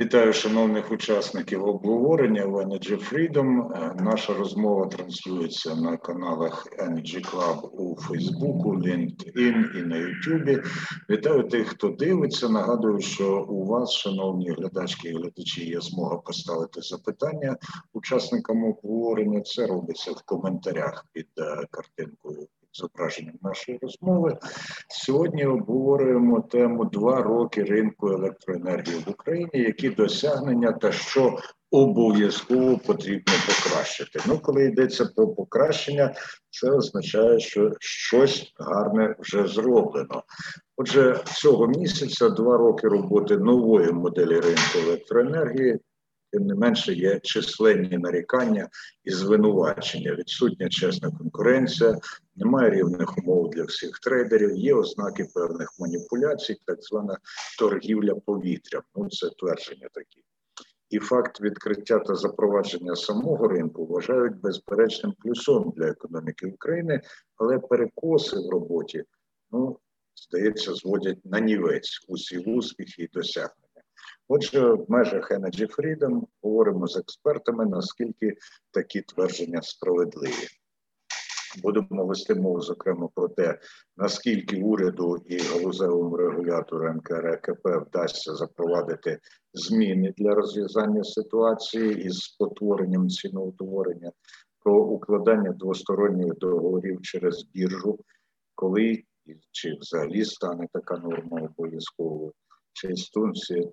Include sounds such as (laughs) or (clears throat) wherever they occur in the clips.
Вітаю шановних учасників обговорення в Energy Freedom. Наша розмова транслюється на каналах Energy Club у Фейсбуку, LinkedIn і на YouTube. Вітаю тих, хто дивиться. Нагадую, що у вас, шановні глядачки і глядачі, є змога поставити запитання учасникам обговорення. Це робиться в коментарях під е, картинкою зображенням нашої розмови. Сьогодні обговорюємо тему два роки ринку електроенергії в Україні, які досягнення та що обов'язково потрібно покращити. Ну, коли йдеться про покращення, це означає, що щось гарне вже зроблено. Отже, цього місяця два роки роботи нової моделі ринку електроенергії тим не менше є численні нарікання і звинувачення. Відсутня чесна конкуренція, немає рівних умов для всіх трейдерів. Є ознаки певних маніпуляцій, так звана торгівля повітрям. Ну це твердження такі. І факт відкриття та запровадження самого ринку вважають безперечним плюсом для економіки України, але перекоси в роботі, ну здається, зводять на нівець усі успіхи і досягнення. Отже, в межах Energy Freedom говоримо з експертами, наскільки такі твердження справедливі. Будемо вести мову, зокрема, про те, наскільки уряду і галузевому регулятору НКРКП вдасться запровадити зміни для розв'язання ситуації із спотворенням ціноутворення, про укладання двосторонніх договорів через біржу, коли чи взагалі стане така норма обов'язковою чи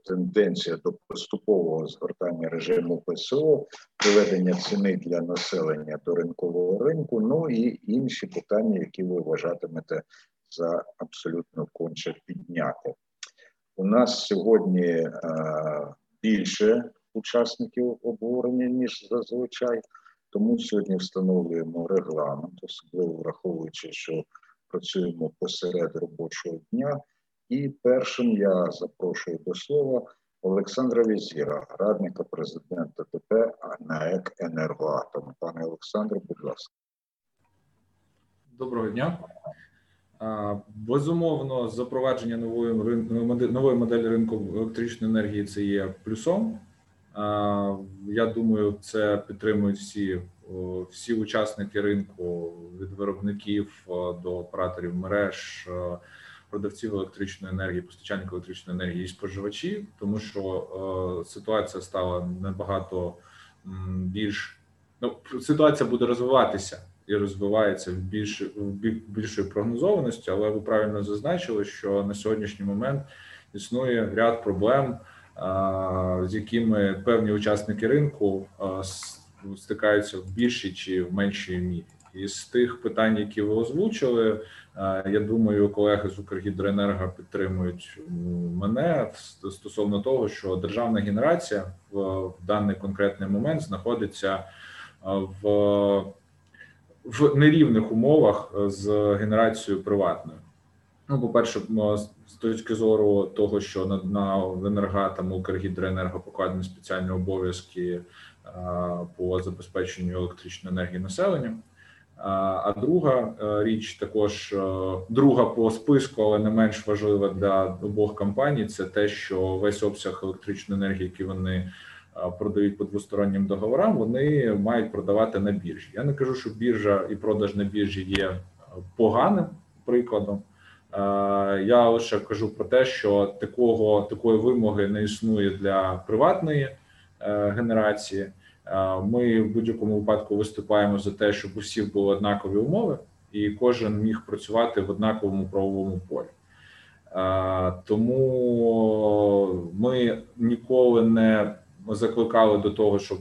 тенденція до поступового згортання режиму ПСО, приведення ціни для населення до ринкового ринку, ну і інші питання, які ви вважатимете за абсолютно конче підняти. У нас сьогодні е, більше учасників обговорення, ніж зазвичай, тому сьогодні встановлюємо регламент, особливо враховуючи, що працюємо посеред робочого дня. І першим я запрошую до слова Олександра Візіра, радника президента ТП НАЕК «Енергоатом». Пане Олександре, будь ласка. Доброго дня. Безумовно, запровадження нової нової моделі ринку електричної енергії це є плюсом. Я думаю, це підтримують всі всі учасники ринку від виробників до операторів мереж продавців електричної енергії, постачальників електричної енергії і споживачі, тому що е, ситуація стала набагато більш ну ситуація буде розвиватися і розвивається в більш в більшої прогнозованості, але ви правильно зазначили, що на сьогоднішній момент існує ряд проблем, е, з якими певні учасники ринку е, стикаються в більшій чи в меншій мірі. Із тих питань, які ви озвучили, я думаю, колеги з Укргідроенерго підтримують мене стосовно того, що державна генерація в даний конкретний момент знаходиться в в нерівних умовах з генерацією приватною. Ну, по перше, з точки зору того, що на на енергатам Укргідроенерго покладені спеціальні обов'язки по забезпеченню електричної енергії населення. А друга е, річ, також е, друга по списку, але не менш важлива для обох компаній, це те, що весь обсяг електричної енергії, який вони е, продають по двостороннім договорам, вони мають продавати на біржі. Я не кажу, що біржа і продаж на біржі є поганим прикладом. Я лише кажу про те, що такого такої вимоги не існує для приватної генерації. Ми в будь-якому випадку виступаємо за те, щоб у були однакові умови, і кожен міг працювати в однаковому правовому полі. Тому ми ніколи не закликали до того, щоб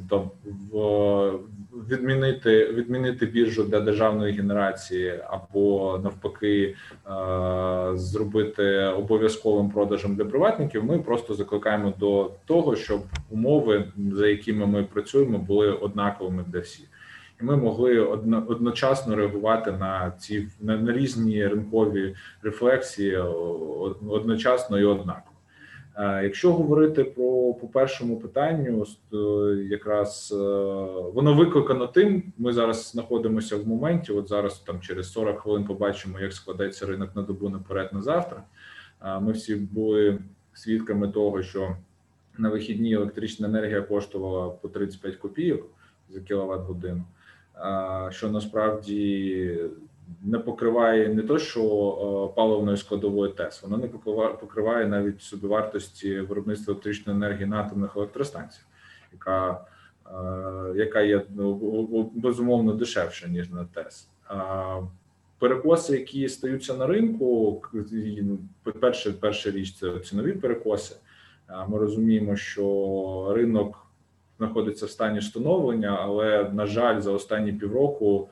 відмінити відмінити біржу для державної генерації, або навпаки е, зробити обов'язковим продажем для приватників. Ми просто закликаємо до того, щоб умови, за якими ми працюємо, були однаковими для всіх. Ми могли одночасно реагувати на ці на, на різні ринкові рефлексії одночасно і однаково. Якщо говорити про по першому питанню, якраз воно викликано тим. Ми зараз знаходимося в моменті. От зараз там через 40 хвилин побачимо, як складеться ринок на добу наперед на завтра. Ми всі були свідками того, що на вихідні електрична енергія коштувала по 35 копійок за кіловат годину, що насправді не покриває не то, що паливної складової ТЕС, воно не покриває навіть собівартості виробництва електричної енергії на атомних електростанціях, яка яка є ну, безумовно дешевша ніж на ТЕС. Перекоси, які стаються на ринку, ну, перше, перша річ це цінові перекоси. Ми розуміємо, що ринок знаходиться в стані становлення, але на жаль, за останні півроку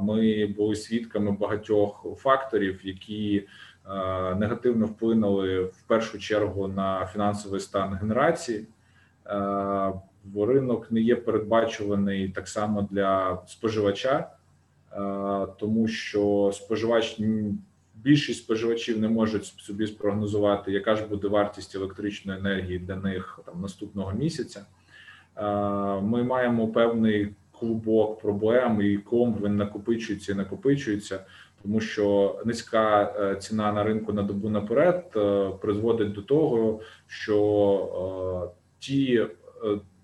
ми були свідками багатьох факторів, які негативно вплинули в першу чергу на фінансовий стан генерації. Ринок не є передбачуваний так само для споживача, тому що споживач більшість споживачів не можуть собі спрогнозувати, яка ж буде вартість електричної енергії для них там наступного місяця. Ми маємо певний клубок проблем, і ком він накопичується і накопичується, тому що низька е, ціна на ринку на добу наперед е, призводить до того, що е, ті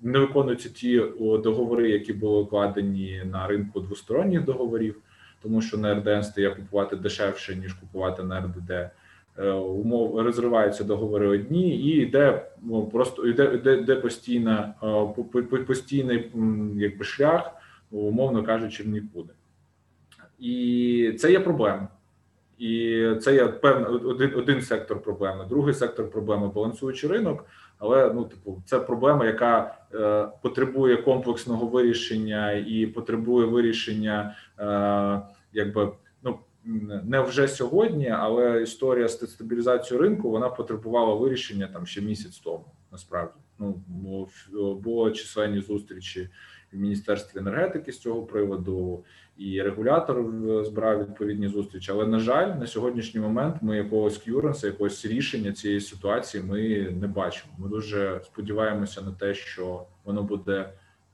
не виконуються ті договори, які були укладені на ринку двосторонніх договорів тому що на РДН стає купувати дешевше ніж купувати на РДД. Е, умов розриваються договори одні, і йде ну, просто йде, йде, йде постійна е, постійний якби шлях, умовно кажучи, в нікуди. І це є проблема. І це є певний один один сектор проблеми. Другий сектор проблеми балансуючий ринок. Але ну, типу, це проблема, яка е, потребує комплексного вирішення і потребує вирішення, е, якби не вже сьогодні, але історія з стабілізацією ринку вона потребувала вирішення там ще місяць тому. Насправді, ну було численні зустрічі в міністерстві енергетики з цього приводу, і регулятор збирав відповідні зустрічі. Але на жаль, на сьогоднішній момент ми якогось к'юренса, якогось рішення цієї ситуації ми не бачимо. Ми дуже сподіваємося на те, що воно буде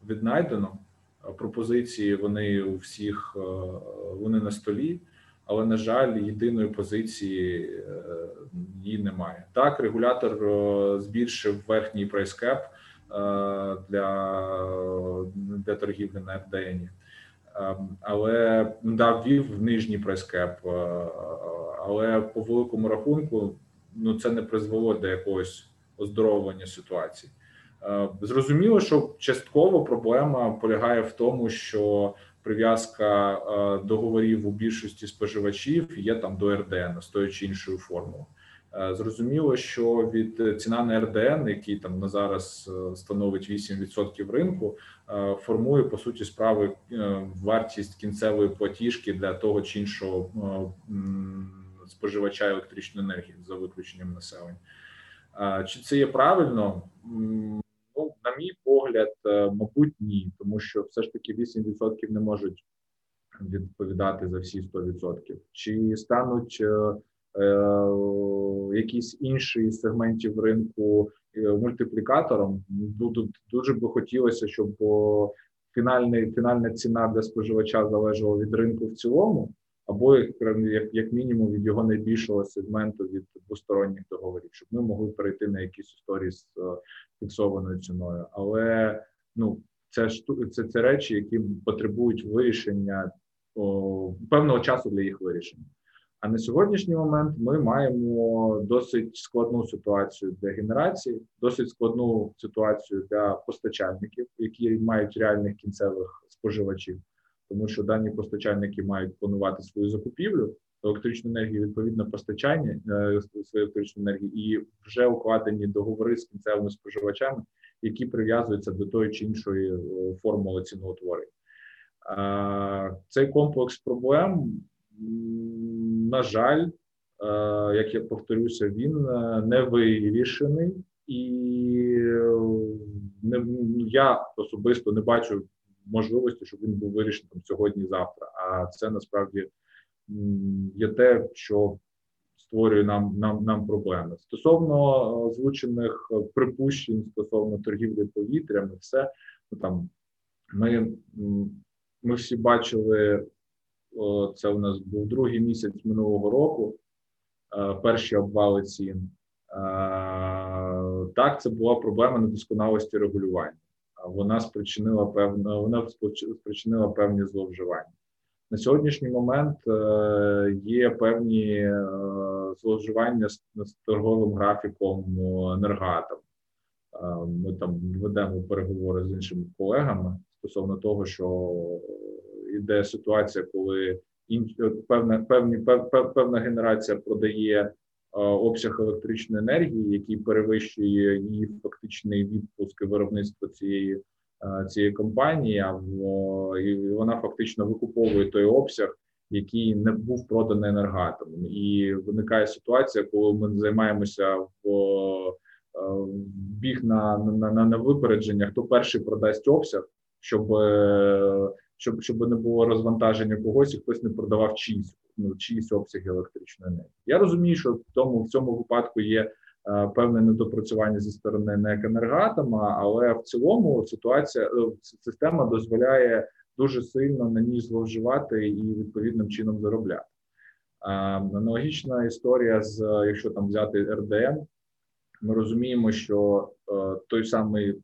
віднайдено. Пропозиції вони у всіх е, вони на столі, але на жаль, єдиної позиції е, її немає. Так, регулятор е, збільшив верхній прайскеп для для торгівлі на. Ем, але да, ввів нижній прайскеп, але по великому рахунку ну це не призвело до якогось оздоровлення ситуації. Е, зрозуміло, що частково проблема полягає в тому, що прив'язка е, договорів у більшості споживачів є там до РДН з тою чи іншою формулою. Е, зрозуміло, що від ціна на РДН, який там на зараз становить 8% ринку, формує по суті справи вартість кінцевої платіжки для того чи іншого споживача електричної енергії за виключенням населення. Чи це є правильно? Ну, на мій погляд, е, мабуть, ні, тому що все ж таки 8% не можуть відповідати за всі 100%. Чи стануть е, е, якісь інші сегментів ринку е, мультиплікатором? Тут дуже би хотілося, щоб фінальний, фінальна ціна для споживача залежала від ринку в цілому або як як мінімум від його найбільшого сегменту від двосторонніх договорів, щоб ми могли перейти на якісь історії з е, фіксованою ціною. Але ну це це, це речі, які потребують вирішення о, певного часу для їх вирішення. А на сьогоднішній момент ми маємо досить складну ситуацію для генерації, досить складну ситуацію для постачальників, які мають реальних кінцевих споживачів тому що дані постачальники мають планувати свою закупівлю електричної енергії, відповідно постачання е, своєї електричної енергії, і вже укладені договори з кінцевими споживачами, які прив'язуються до тої чи іншої е, формули ціноутворення. Цей комплекс проблем, на жаль, е, як я повторюся, він не вирішений, і не я особисто не бачу можливості, щоб він був вирішений там сьогодні-завтра. А це насправді є те, що створює нам нам нам проблеми стосовно озвучених припущень стосовно торгівлі повітрями, все ну, там ми ми всі бачили це. У нас був другий місяць минулого року. Перші обвали цін. Так, це була проблема недосконалості регулювання. Вона спричинила певне, вона спричинила певні зловживання. На сьогоднішній момент е, є певні е, зловживання з торговим графіком енергатом. Е, ми там ведемо переговори з іншими колегами стосовно того, що йде ситуація, коли певна певні певна генерація продає обсяг електричної енергії, який перевищує її фактичний відпуск і виробництво цієї цієї компанії, а вона фактично викуповує той обсяг, який не був проданий енергатомом. І виникає ситуація, коли ми займаємося в біг на на, на, на випередження, хто перший продасть обсяг, щоб щоб щоб не було розвантаження когось, і хтось не продавав чиїсь ну, чиїсь обсяги електричної енергії. Я розумію, що в тому в цьому випадку є Е, певне недопрацювання зі сторони НЕК «Енергатома», але в цілому ситуація е, система дозволяє дуже сильно на ній зловживати і відповідним чином заробляти. Е, аналогічна історія з якщо там взяти РДМ, ми розуміємо, що той самий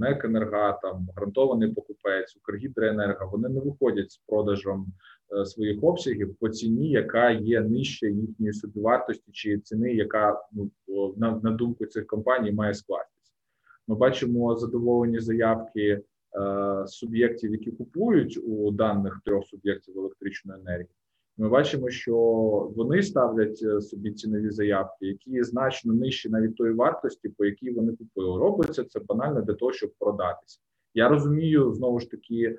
НЕК «Енергатом», гарантований покупець, Укргідроенерго, вони не виходять з продажем Е, своїх обсягів по ціні, яка є нижче їхньої собівартості, чи ціни, яка ну на, на думку цих компаній має скластися. Ми бачимо задоволені заявки е, суб'єктів, які купують у даних трьох суб'єктів електричної енергії. Ми бачимо, що вони ставлять е, собі цінові заявки, які значно нижчі навіть тої вартості, по якій вони купили. Робиться це банально для того, щоб продатися. Я розумію знову ж таки е,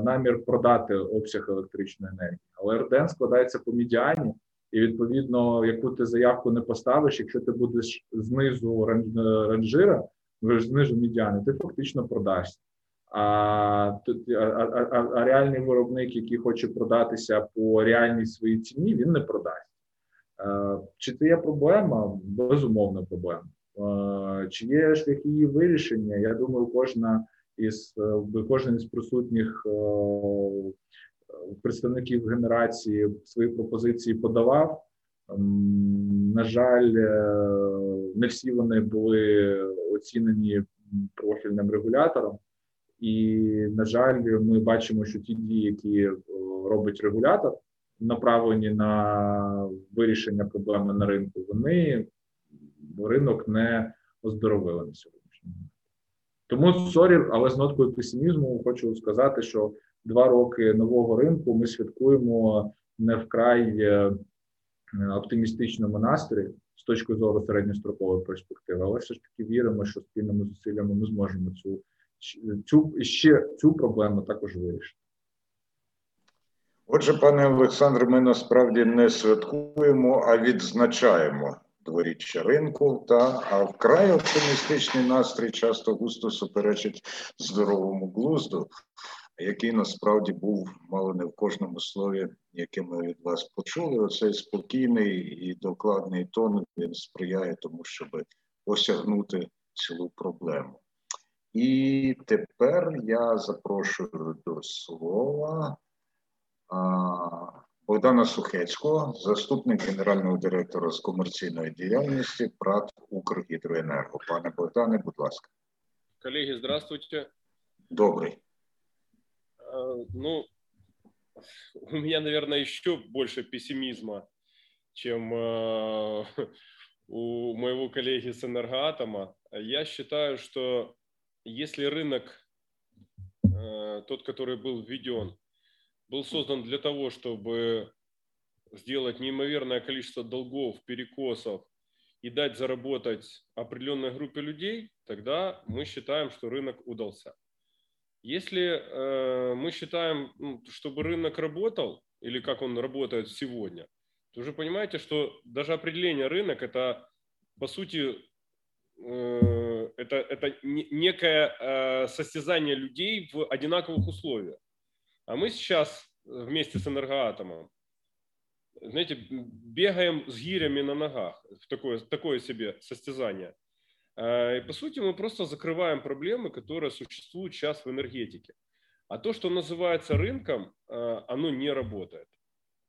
намір продати обсяг електричної енергії, але РДН складається по медіані, і відповідно, яку ти заявку не поставиш, якщо ти будеш знизу ранжира, знизу медіани, ти фактично продашся. А, а, а, а реальний виробник, який хоче продатися по реальній своїй ціні, він не продасть. Е, чи це є проблема? Безумовна проблема. Е, чи є шляхи її вирішення? Я думаю, кожна із е, кожен із присутніх е, представників генерації свої пропозиції подавав. Ем, на жаль, е, не всі вони були оцінені профільним регулятором, і на жаль, ми бачимо, що ті дії, які робить регулятор, направлені на вирішення проблеми на ринку, вони ринок не оздоровили на сьогодні. Тому sorry, але з ноткою песимізму хочу сказати, що два роки нового ринку ми святкуємо не вкрай е, оптимістичному настрої з точки зору середньострокової перспективи, але все ж таки віримо, що спільними зусиллями ми зможемо цю цю ще цю проблему також вирішити. Отже, пане Олександре, ми насправді не святкуємо, а відзначаємо дворіччя ринку, та а вкрай оптимістичний настрій часто густо суперечить здоровому глузду, який насправді був мало не в кожному слові, яке ми від вас почули. Оцей спокійний і докладний тон він сприяє тому, щоб осягнути цілу проблему. І тепер я запрошую до слова. Богдана Сухецького, заступник генерального директора з комерційної діяльності ПРАТ Укргідроенерго. Пане Богдане, будь ласка. Коллеги, здравствуйте. Добрый. Ну, у меня, наверное, еще больше пессимизма, чем (laughs) у моего коллеги с Энергоатома. Я считаю, что если рынок, тот, который был введен, был создан для того, чтобы сделать неимоверное количество долгов, перекосов и дать заработать определенной группе людей, тогда мы считаем, что рынок удался. Если э, мы считаем, ну, чтобы рынок работал, или как он работает сегодня, то уже понимаете, что даже определение рынок это, по сути, э, это, это некое э, состязание людей в одинаковых условиях. А мы сейчас вместе с энергоатомом знаете, бегаем с гирями на ногах в такое, такое себе состязание. А, и по сути мы просто закрываем проблемы, которые существуют сейчас в энергетике. А то, что называется рынком, а, оно не работает.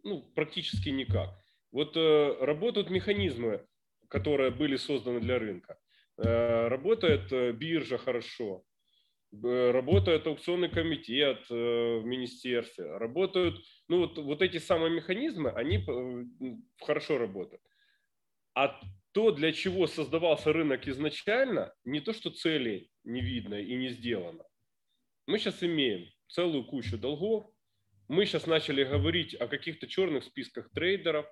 Ну, практически никак. Вот э, работают механизмы, которые были созданы для рынка. Э, работает э, биржа хорошо, работает аукционный комитет в министерстве, работают, ну вот, вот эти самые механизмы, они хорошо работают. А то, для чего создавался рынок изначально, не то, что цели не видно и не сделано. Мы сейчас имеем целую кучу долгов, мы сейчас начали говорить о каких-то черных списках трейдеров,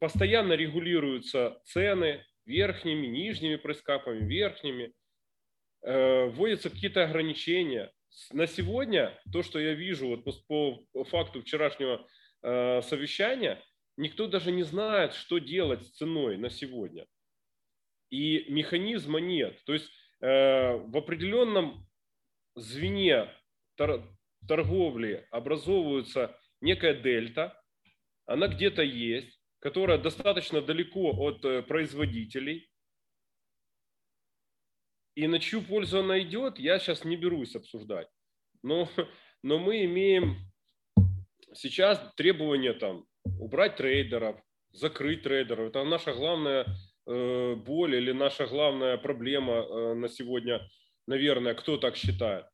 постоянно регулируются цены верхними, нижними прескапами, верхними, э, вводятся какие-то ограничения. На сегодня то, что я вижу вот по, по факту вчерашнего э, совещания – Никто даже не знает, что делать с ценой на сегодня. И механизма нет. То есть э, в определенном звене тор- торговли образовывается некая дельта, она где-то есть, которая достаточно далеко от э, производителей. И на чью пользу она идет, я сейчас не берусь обсуждать. Но, (laughs) но мы имеем сейчас требования там убрать трейдеров, закрыть трейдеров. Это наша главная э, боль или наша главная проблема э, на сегодня, наверное, кто так считает.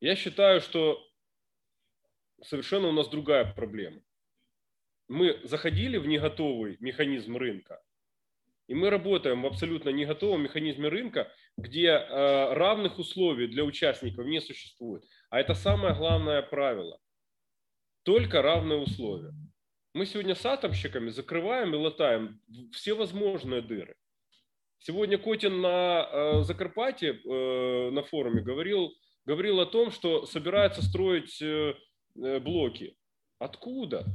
Я считаю, что совершенно у нас другая проблема. Мы заходили в неготовый механизм рынка, и мы работаем в абсолютно неготовом механизме рынка, где э, равных условий для участников не существует. А это самое главное правило. Только равные условия. Мы сегодня с атомщиками закрываем и латаем все возможные дыры. Сегодня Котин на э, Закарпатье э, на форуме говорил, говорил о том, что собирается строить э, э, блоки. Откуда?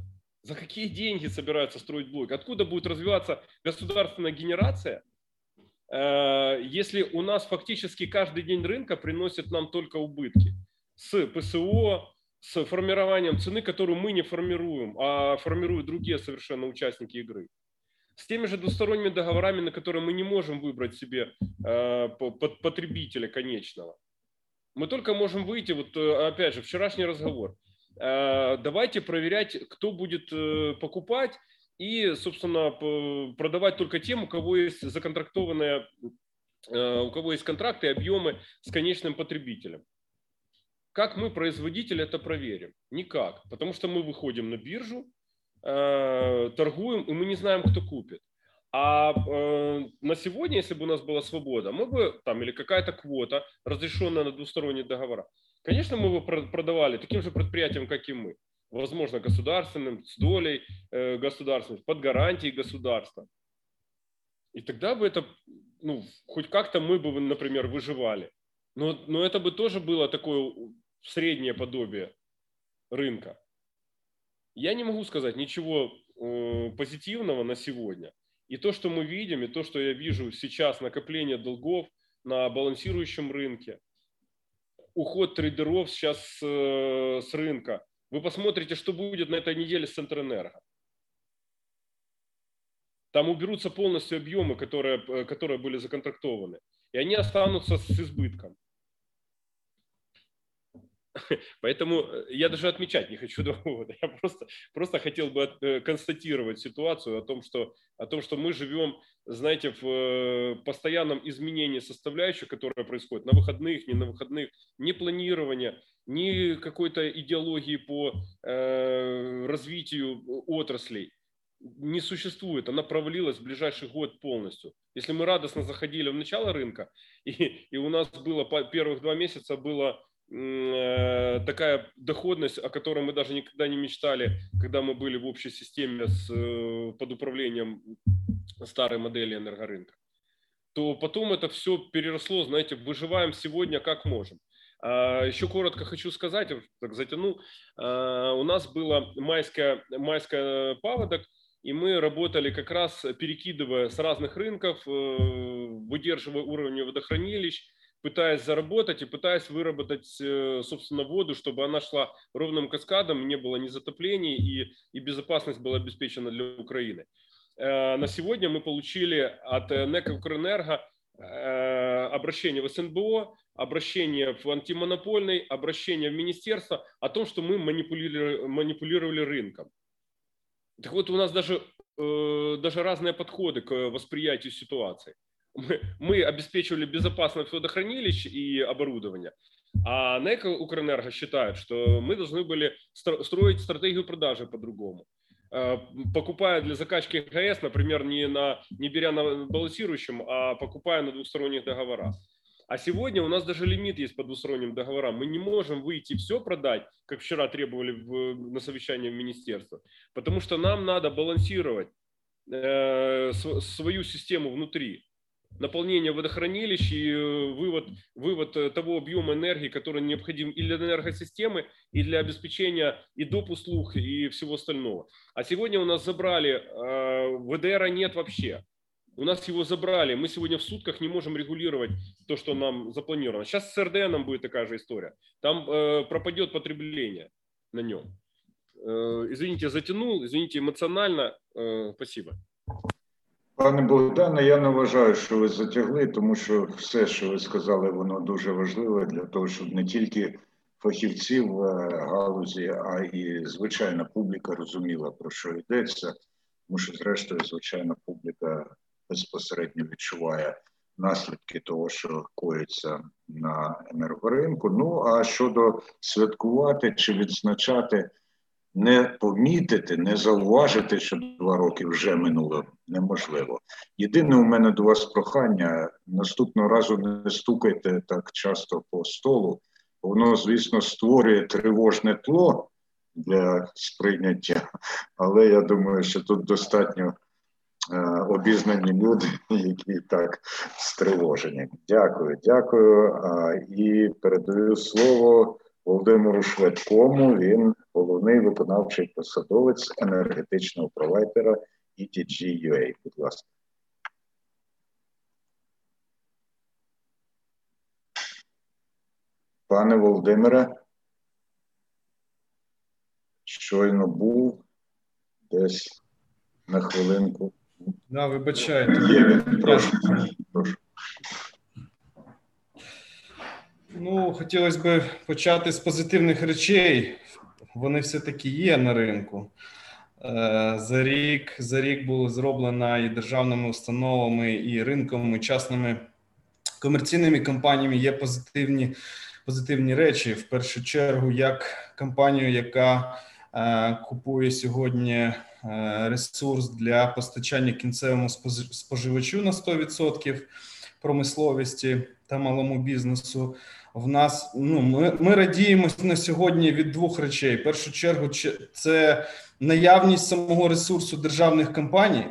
За какие деньги собираются строить блоки? Откуда будет развиваться государственная генерация, э, если у нас фактически каждый день рынка приносит нам только убытки? С ПСО, с формированием цены, которую мы не формируем, а формируют другие совершенно участники игры. С теми же двусторонними договорами, на которые мы не можем выбрать себе э, потребителя конечного. Мы только можем выйти, вот э, опять же, вчерашний разговор. Э, давайте проверять, кто будет покупать и, собственно, продавать только тем, у кого есть законтрактованные, у кого есть контракты и объемы с конечным потребителем. Как мы, производитель, это проверим? Никак, потому что мы выходим на биржу, э, торгуем, и мы не знаем, кто купит. А э, на сегодня, если бы у нас была свобода, мы бы там или какая-то квота, разрешенная на двусторонние договора, конечно, мы бы продавали таким же предприятиям, как и мы. Возможно, государственным, с долей э, государственных, под гарантией государства. И тогда бы это, ну, хоть как-то мы бы, например, выживали. Но, но это бы тоже было такое среднее подобие рынка. Я не могу сказать ничего э, позитивного на сегодня. И то, что мы видим, и то, что я вижу сейчас, накопление долгов на балансирующем рынке, уход трейдеров сейчас э, с рынка. Вы посмотрите, что будет на этой неделе с Центрэнерго. Там уберутся полностью объемы, которые, э, которые были законтрактованы. И они останутся с избытком. (laughs) Поэтому э, я даже отмечать не хочу (laughs) другого. Я просто, просто хотел бы э, констатировать ситуацию о том, что, о том, что мы живем, знаете, в э, постоянном изменении составляющих, которое происходит на выходных, не на выходных, ни планирования, ни какой-то идеологии по э, развитию отраслей не существует, она провалилась в ближайший год полностью. Если мы радостно заходили в начало рынка, (laughs) и, и у нас было первых два месяца было такая доходность, о которой мы даже никогда не мечтали, когда мы были в общей системе с, э, под управлением старой модели энергорынка, то потом это все переросло, знаете, выживаем сегодня как можем. А еще коротко хочу сказать, так затяну, а, у нас было майское, майское паводок, и мы работали как раз перекидывая с разных рынков, э, выдерживая уровни водохранилищ, пытаясь заработать и пытаясь выработать, собственно, воду, чтобы она шла ровным каскадом, не было ни затоплений и, и безопасность была обеспечена для Украины. На сегодня мы получили от НЭК Укрэнерго обращение в СНБО, обращение в антимонопольный, обращение в министерство о том, что мы манипулировали, манипулировали рынком. Так вот, у нас даже, э, даже разные подходы к восприятию ситуации. Мы, мы обеспечивали безопасность водохранилищ и оборудования, а НЭК Укрэнерго считает, что мы должны были строить стратегию продажи по-другому. Э, покупая для закачки ГАЭС, например, не, на, не беря на балансирующем, а покупая на двухсторонних договорах. А сегодня у нас даже лимит есть по двусторонним договорам. Мы не можем выйти все продать, как вчера требовали в, на совещании в министерство, потому что нам надо балансировать э, свою систему внутри. Наполнение водохранилищ и э, вывод, вывод э, того объема энергии, который необходим и для энергосистемы, и для обеспечения и доп. услуг, и всего остального. А сегодня у нас забрали, э, ВДР нет вообще. У нас его забрали. Мы сегодня в сутках не можем регулировать то, что нам запланировано. Сейчас с РДНом будет такая же история. Там пропадет потребление на нем. Извините, затянул, извините, эмоционально. Спасибо. Пане Богдане, я не вважаю, що ви затягли, тому що все, що ви сказали, воно дуже важливе для того, щоб не тільки фахівці в галузі, а і звичайна публіка розуміла, про що йдеться. Тому що, зрештою, звичайна публіка безпосередньо відчуває наслідки того, що коїться на енергоринку. Ну а щодо святкувати чи відзначати, не помітити, не зауважити, що два роки вже минуло неможливо. Єдине у мене до вас прохання наступного разу не стукайте так часто по столу, воно, звісно, створює тривожне тло для сприйняття, але я думаю, що тут достатньо. Е, обізнані люди, які так стривожені. Дякую, дякую. І передаю слово Володимиру Шведкому. Він головний виконавчий посадовець енергетичного провайдера ETG.UA. Будь ласка. Пане Володимире, щойно був десь на хвилинку. Да, вибачайте. Прошу. прошу. Ну, хотілося б почати з позитивних речей. Вони все-таки є на ринку. Е, за рік за рік було зроблено і державними установами, і ринком, і частними комерційними компаніями є позитивні позитивні речі. В першу чергу, як компанію, яка е, купує сьогодні Е, ресурс для постачання кінцевому споживачу на 100% промисловості та малому бізнесу. В нас ну ми ми радіємо на сьогодні від двох речей: в першу чергу, це наявність самого ресурсу державних компаній,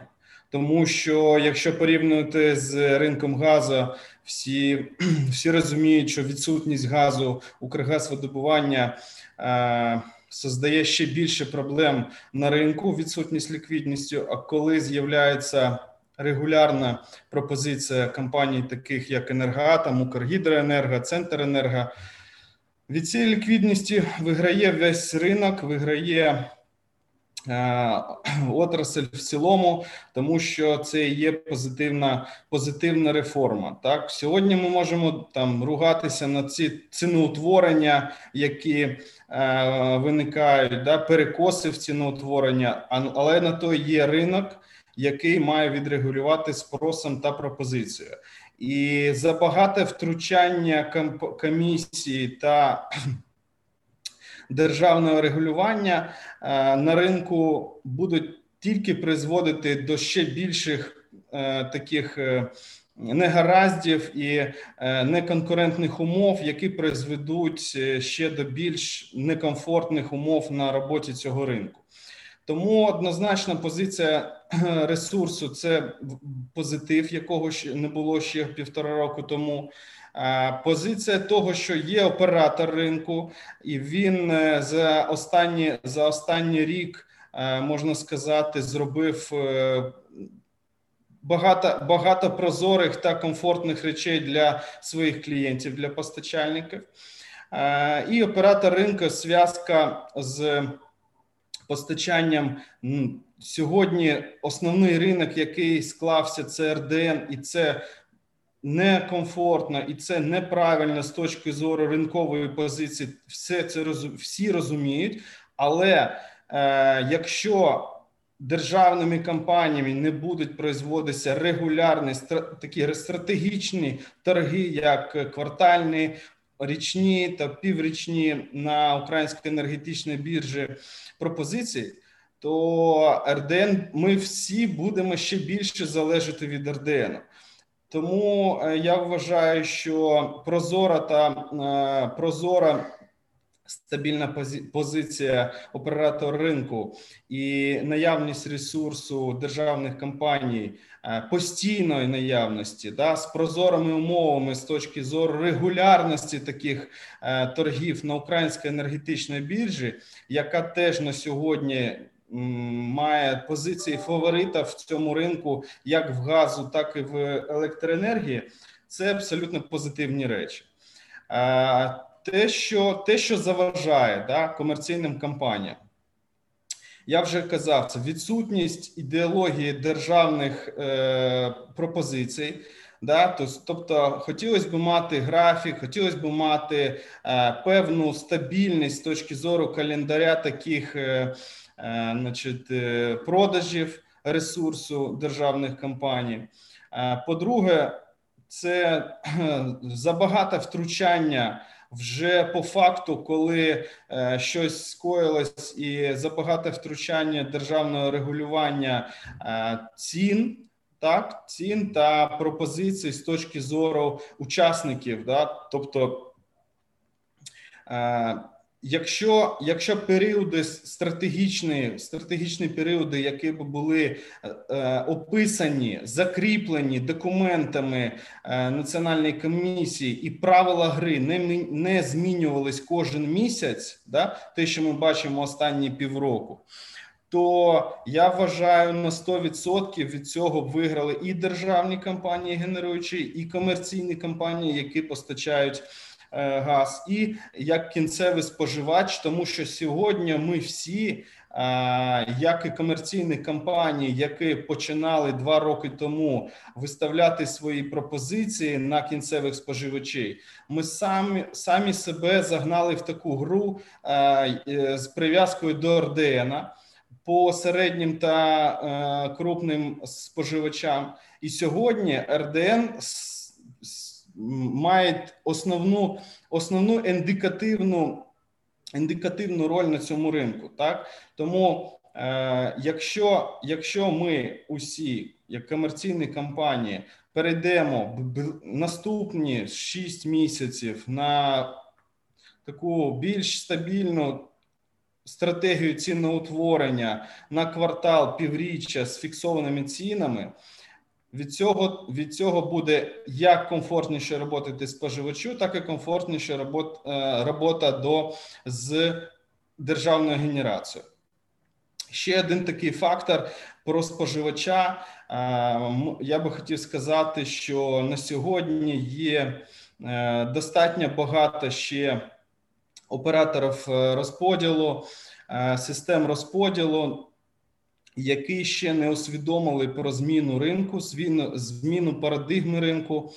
тому що якщо порівнювати з ринком газу, всі (clears throat) всі розуміють, що відсутність газу Укргазвидобування е, создає ще більше проблем на ринку, відсутність ліквідністю. А коли з'являється регулярна пропозиція компаній, таких як Енергоатом, Укргідроенерго, Центренерго, від цієї ліквідності виграє весь ринок, виграє Е, отрасль в цілому, тому що це є позитивна позитивна реформа. Так? Сьогодні ми можемо там ругатися на ці ціноутворення, які е, виникають, да, перекоси в ціноутворення, але на то є ринок, який має відрегулювати спросом та пропозицією. І забагате втручання комісії та державного регулювання е, на ринку будуть тільки призводити до ще більших е, таких е, негараздів і неконкурентних умов, які призведуть ще до більш некомфортних умов на роботі цього ринку. Тому однозначна позиція (clears throat) ресурсу це позитив, якого не було ще півтора року тому. Позиція того, що є оператор ринку, і він е, за останні за останній рік е, можна сказати, зробив е, багато багато прозорих та комфортних речей для своїх клієнтів, для постачальників. І оператор ринку зв'язка з постачанням сьогодні. Основний ринок, який склався, це РДН, і це некомфортно, і це неправильно з точки зору ринкової позиції. Все це всі розуміють, але е, якщо державними компаніями не будуть производитися регулярні такі стратегічні торги, як квартальні, річні та піврічні на українській енергетичній біржі пропозиції, то РДН ми всі будемо ще більше залежати від РДН. Тому е, я вважаю, що прозора та е, прозора стабільна позиція оператора ринку і наявність ресурсу державних компаній постійної наявності, да, з прозорими умовами з точки зору регулярності таких е, торгів на українській енергетичній біржі, яка теж на сьогодні. Має позиції фаворита в цьому ринку, як в газу, так і в електроенергії. Це абсолютно позитивні речі. Е, те, що те, що заважає да, комерційним компаніям. Я вже казав, це відсутність ідеології державних е, пропозицій. Да, Тобто, хотілося б мати графік, хотілося б мати е, певну стабільність з точки зору календаря таких е, е, значить, е, продажів ресурсу державних компаній. Е, по-друге, це (clears throat) забагато втручання вже по факту, коли е, щось скоїлось і забагато втручання державного регулювання е, цін. Так, цін та пропозицій з точки зору учасників, да, тобто е, Якщо якщо періоди стратегічні стратегічні періоди, які б були е, описані, закріплені документами е, національної комісії, і правила гри не не змінювались кожен місяць, да, те, що ми бачимо останні півроку, то я вважаю на 100% від цього виграли і державні компанії, генеруючі, і комерційні компанії, які постачають. Е, газ, і як кінцевий споживач, тому що сьогодні ми всі, е, як і комерційні компанії, які починали два роки тому виставляти свої пропозиції на кінцевих споживачей, ми самі самі себе загнали в таку гру е, з прив'язкою до РДН по середнім та крупним споживачам. І сьогодні РДН мають основну основну індикативну індикативну роль на цьому ринку. Так тому, е, якщо якщо ми усі, як комерційні компанії, перейдемо наступні 6 місяців на таку більш стабільну. Стратегію ціноутворення на квартал півріччя з фіксованими цінами, від цього від цього буде як комфортніше роботи споживачу, так і комфортніше робот, е, робота до з державною генерацією. Ще один такий фактор про споживача. Е, я би хотів сказати, що на сьогодні є е, достатньо багато ще операторів розподілу, систем розподілу які ще не усвідомили про зміну ринку, зміну парадигми ринку,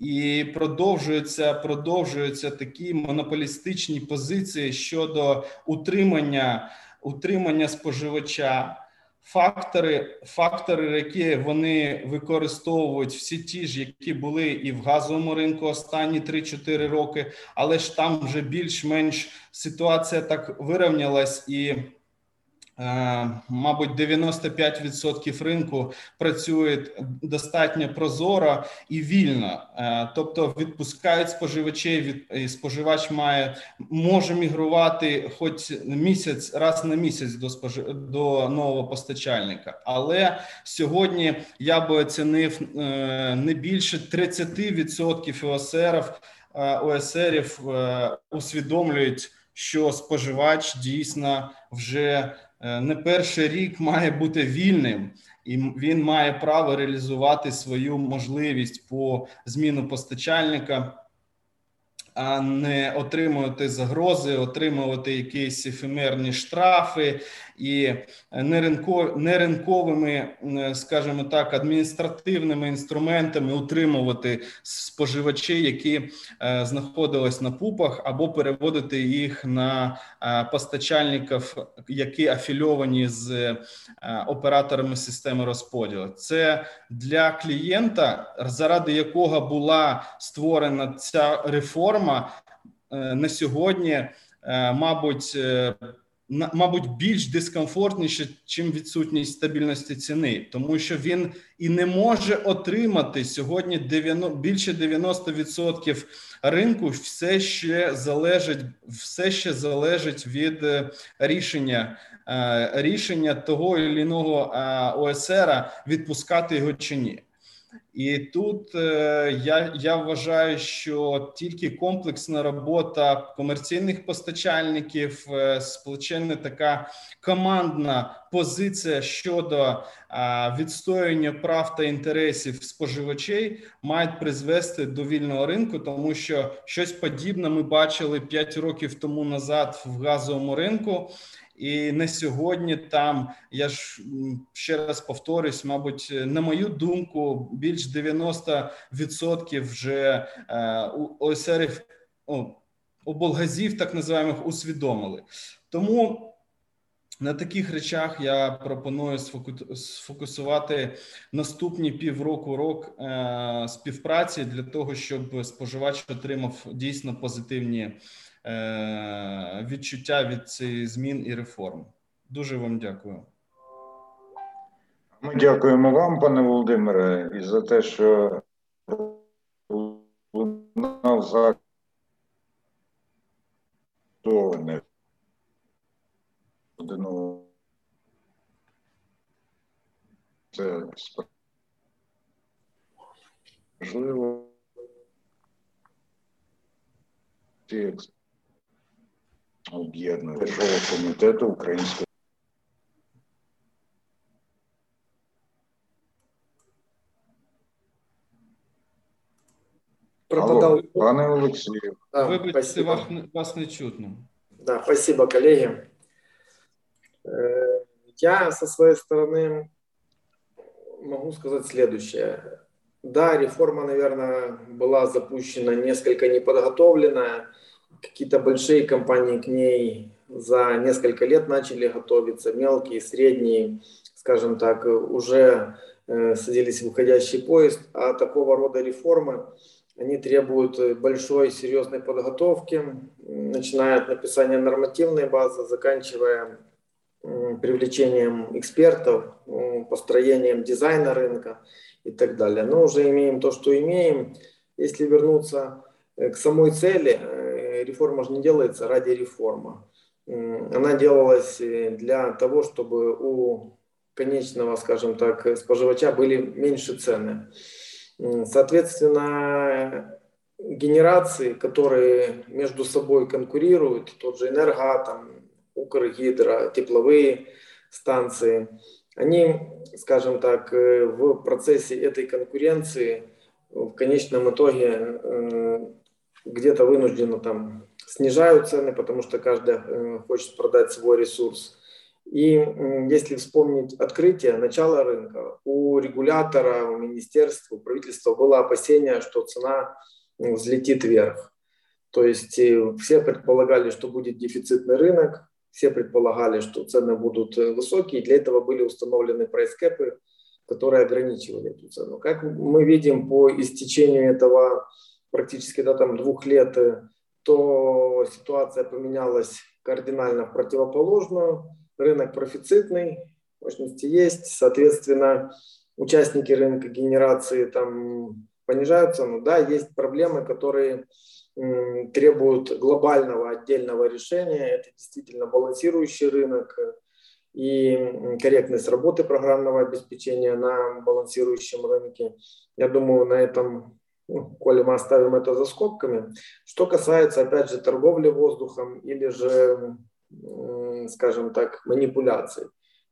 і продовжуються продовжуються такі монополістичні позиції щодо утримання утримання споживача. Фактори, фактори, які вони використовують всі ті ж, які були і в газовому ринку останні 3-4 роки, але ж там вже більш-менш ситуація так вирівнялась і. Е, мабуть, 95% ринку працює достатньо прозоро і вільно, е, тобто відпускають споживачей. Від споживач має може мігрувати хоч місяць, раз на місяць до спожив, до нового постачальника. Але сьогодні я би оцінив е, не більше 30% ОСРів, ОСРів усвідомлюють що споживач дійсно вже не перший рік має бути вільним, і він має право реалізувати свою можливість по зміну постачальника а не отримувати загрози, отримувати якісь ефемерні штрафи і неринковими, скажімо так, адміністративними інструментами утримувати споживачі, які е, знаходились на пупах, або переводити їх на е, постачальників, які афільовані з е, операторами системи розподілу. Це для клієнта, заради якого була створена ця реформа на сьогодні, мабуть мабуть, більш дискомфортніше, чим відсутність стабільності ціни, тому що він і не може отримати сьогодні 90, більше 90% ринку. Все ще залежить, все ще залежить від е, рішення. Е, рішення того чи іншого е, ОСР відпускати його чи ні. І тут е, я я вважаю, що тільки комплексна робота комерційних постачальників, е, сплочена така командна позиція щодо е, відстоювання прав та інтересів споживачей мають призвести до вільного ринку, тому що щось подібне ми бачили 5 років тому назад в газовому ринку. І на сьогодні там я ж ще раз повторюсь, мабуть, на мою думку, більш 90% вже е, ОСРів облгазів, так називаємо, усвідомили. Тому на таких речах я пропоную сфокусувати наступні півроку рок е, співпраці для того, щоб споживач отримав дійсно позитивні. Е, відчуття від цих змін і реформ. Дуже вам дякую. Ми дякуємо вам, пане Володимире, і за те, що лунав за це важливо. об'єднання Державного комітету української. Пропадал. Алло, пане Олексію. Да, Вибачте, вас, вас не чутно. Да, спасибо, коллеги. Э, я со своей стороны могу сказать следующее. Да, реформа, наверное, была запущена несколько неподготовленная, какие-то большие компании к ней за несколько лет начали готовиться, мелкие, средние, скажем так, уже э, садились в выходящий поезд, а такого рода реформы, они требуют большой серьезной подготовки, начиная от написания нормативной базы, заканчивая привлечением экспертов, построением дизайна рынка и так далее. Но уже имеем то, что имеем. Если вернуться э, к самой цели, э, реформа же не делается ради реформы. Она делалась э, для того, чтобы у конечного, скажем так, споживача были меньше цены. Соответственно, генерации, которые между собой конкурируют, тот же Энергатом, Укргидро, тепловые станции, они, скажем так, э, в процессе этой конкуренции в конечном итоге где-то вынужденно там снижают цены, потому что каждый э, хочет продать свой ресурс. И если вспомнить открытие, начало рынка, у регулятора, у министерства, у правительства было опасение, что цена взлетит вверх. То есть э, все предполагали, что будет дефицитный рынок, все предполагали, что цены будут э, высокие, для этого были установлены прайс-кэпы, которые ограничивали эту цену. Как мы видим по истечению этого практически до там, двух лет, э, то ситуация поменялась кардинально в противоположную. Рынок профицитный, мощности есть, соответственно, участники рынка генерации там понижаются. Но да, есть проблемы, которые требуют глобального отдельного решения. Это действительно балансирующий рынок и корректность работы программного обеспечения на балансирующем рынке. Я думаю, на этом ну, коли мы оставим это за скобками. Что касается, опять же, торговли воздухом или же, скажем так, манипуляций.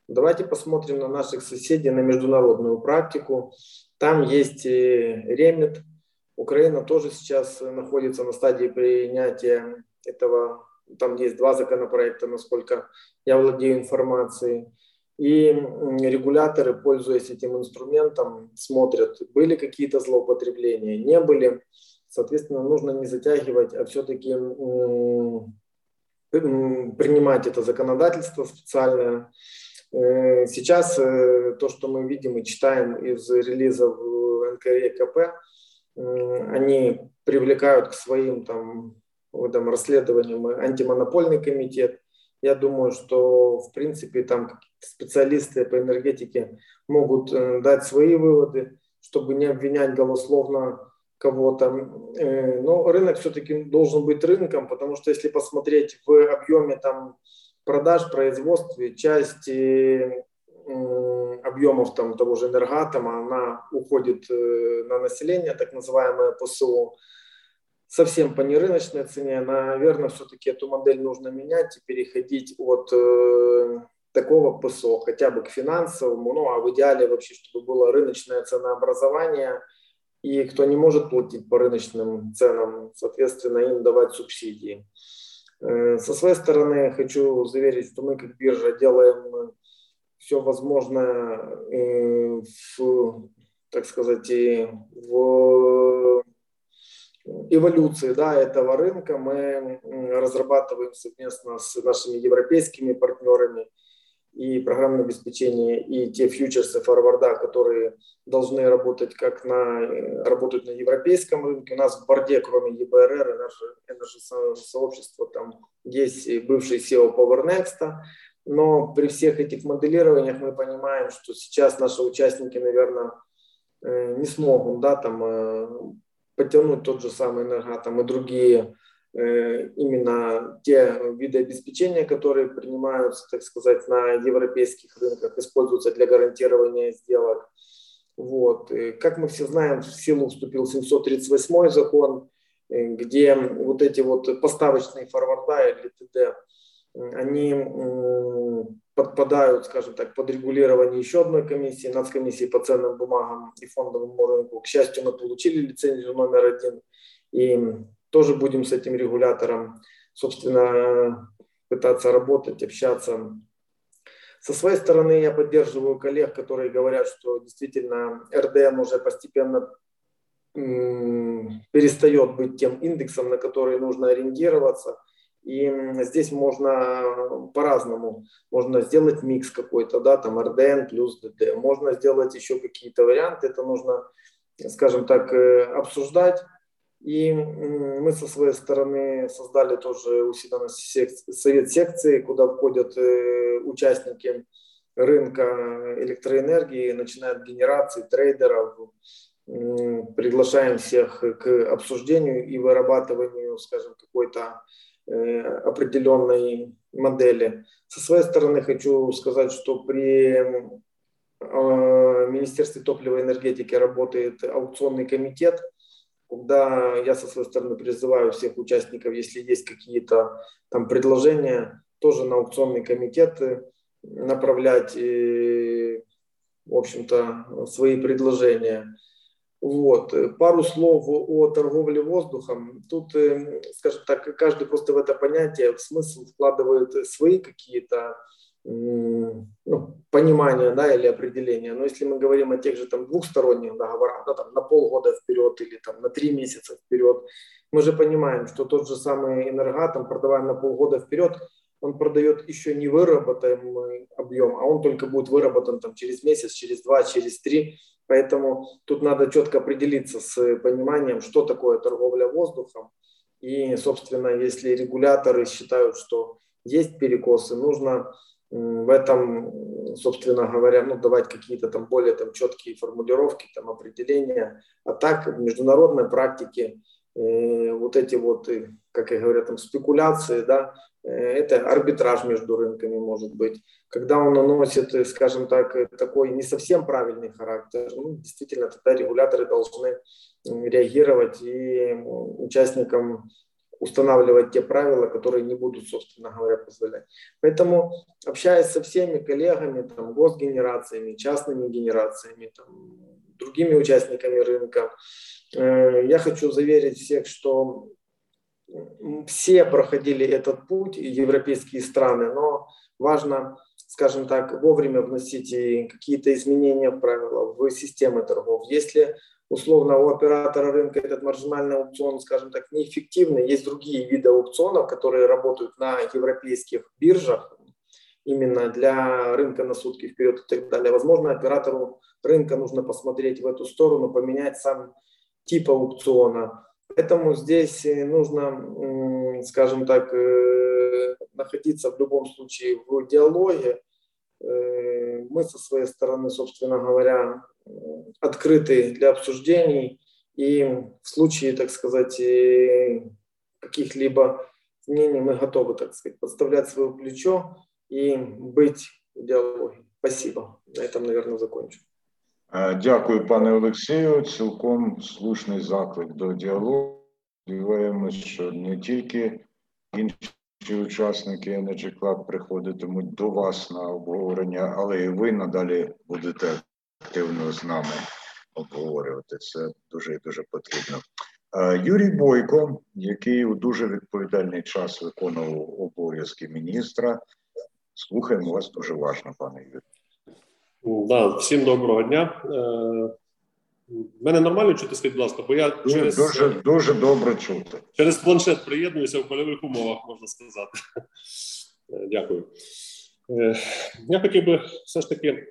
Давайте посмотрим на наших соседей, на международную практику. Там есть ремит. Украина тоже сейчас находится на стадии принятия этого. Там есть два законопроекта, насколько я владею информацией. И регуляторы, пользуясь этим инструментом, смотрят, были какие-то злоупотребления, не были. Соответственно, нужно не затягивать, а все-таки принимать это законодательство специальное. Э, сейчас э, то, что мы видим и читаем из релизов НКРЕ КП, они привлекают к своим там, там, расследованиям антимонопольный комитет. Я думаю, что в принципе там специалисты по энергетике могут э, дать свои выводы, чтобы не обвинять голословно кого-то. Э, но рынок все-таки должен быть рынком, потому что если посмотреть в объеме там продаж, производстве, части объемов там того же энергоатома, она уходит э, на население, так называемое ПСО, совсем по нерыночной цене. Наверное, все-таки эту модель нужно менять и переходить от такого ПСО, хотя бы к финансовому, ну а в идеале вообще, чтобы было рыночное ценообразование, и кто не может платить по рыночным ценам, соответственно, им давать субсидии. Э, со своей стороны хочу заверить, что мы как биржа делаем все возможное э, в, так сказать, в эволюции да, этого рынка. Мы разрабатываем совместно с нашими европейскими партнерами и программное обеспечение, и те фьючерсы форварда, которые должны работать как на, работают на европейском рынке. У нас в борде, кроме ЕБРР и наше энерджи-сообщество, там есть бывший SEO PowerNext, но при всех этих моделированиях мы понимаем, что сейчас наши участники, наверное, э, не смогут да, там, э, потянуть тот же самый энергатом и другие Э, именно те виды обеспечения, которые принимаются, так сказать, на европейских рынках, используются для гарантирования сделок. Вот. И, как мы все знаем, в силу вступил 738 закон, э, где вот эти вот поставочные форварда или ТД, они подпадают, скажем так, под регулирование еще одной комиссии, нацкомиссии по ценным бумагам и фондовому рынку. К счастью, мы получили лицензию номер один, и тоже будем с этим регулятором, собственно, пытаться работать, общаться. Со своей стороны я поддерживаю коллег, которые говорят, что действительно РДН уже постепенно перестает быть тем индексом, на который нужно ориентироваться. И здесь можно по-разному. Можно сделать микс какой-то, да, там РДН плюс ДД. Можно сделать еще какие-то варианты. Это нужно, скажем так, э, обсуждать и мы со своей стороны создали тоже у себя на совет секции, куда входят э, участники рынка электроэнергии, начиная от генерации, трейдеров. Приглашаем всех к обсуждению и вырабатыванию, скажем, какой-то э, определенной модели. Со своей стороны хочу сказать, что при э, Министерстве топлива и энергетики работает аукционный комитет – когда я со своей стороны призываю всех участников, если есть какие-то там предложения, тоже на аукционный комитет направлять, и, в общем-то, свои предложения. Вот. Пару слов о торговле воздухом. Тут, э, скажем так, каждый просто в это понятие в смысл вкладывает свои какие-то ну, понимание да, или определение. Но если мы говорим о тех же там, двухсторонних договорах, да, там, на полгода вперед или там, на три месяца вперед, мы же понимаем, что тот же самый энергатом, продавая на полгода вперед, он продает еще не выработаемый объем, а он только будет выработан там, через месяц, через два, через три. Поэтому тут надо четко определиться с пониманием, что такое торговля воздухом. И, собственно, если регуляторы считают, что есть перекосы, нужно в этом, собственно говоря, ну, давать какие-то там более там, четкие формулировки, там, определения. А так в международной практике э, вот эти вот, как я говорю, там, спекуляции, да, это арбитраж между рынками может быть, когда он наносит, скажем так, такой не совсем правильный характер, ну, действительно, тогда регуляторы должны реагировать и участникам устанавливать те правила, которые не будут, собственно говоря, позволять. Поэтому, общаясь со всеми коллегами, там, госгенерациями, частными генерациями, там, другими участниками рынка, э, я хочу заверить всех, что все проходили этот путь, европейские страны, но важно, скажем так, вовремя вносить какие-то изменения в правила, в системы торгов. Если условно у оператора рынка этот маржинальный аукцион, скажем так, неэффективный, есть другие виды аукционов, которые работают на европейских биржах, именно для рынка на сутки вперед и так далее. Возможно, оператору рынка нужно посмотреть в эту сторону, поменять сам тип аукциона, Поэтому здесь э, нужно, скажем так, э, находиться в любом случае в диалоге. Э, мы со своей стороны, собственно говоря, открыты для обсуждений и в случае, так сказать, каких-либо мнений мы готовы, так сказать, подставлять свое плечо и быть в диалоге. Спасибо. На этом, наверное, закончу. Дякую, пане Олексію. Цілком слушний заклик до діалогу. Сподіваємось, що не тільки інші учасники Energy Club приходитимуть до вас на обговорення, але і ви надалі будете активно з нами обговорювати. Це дуже і дуже потрібно. Юрій Бойко, який у дуже відповідальний час виконував обов'язки міністра. Слухаємо вас дуже важно, пане Юрій. Да, всім доброго дня. Е, мене нормально чути, скажіть, будь ласка, бо я через дуже дуже добре чути. Через планшет приєднуюся в польових умовах, можна сказати. Е, дякую. Е, я хотів би все ж таки,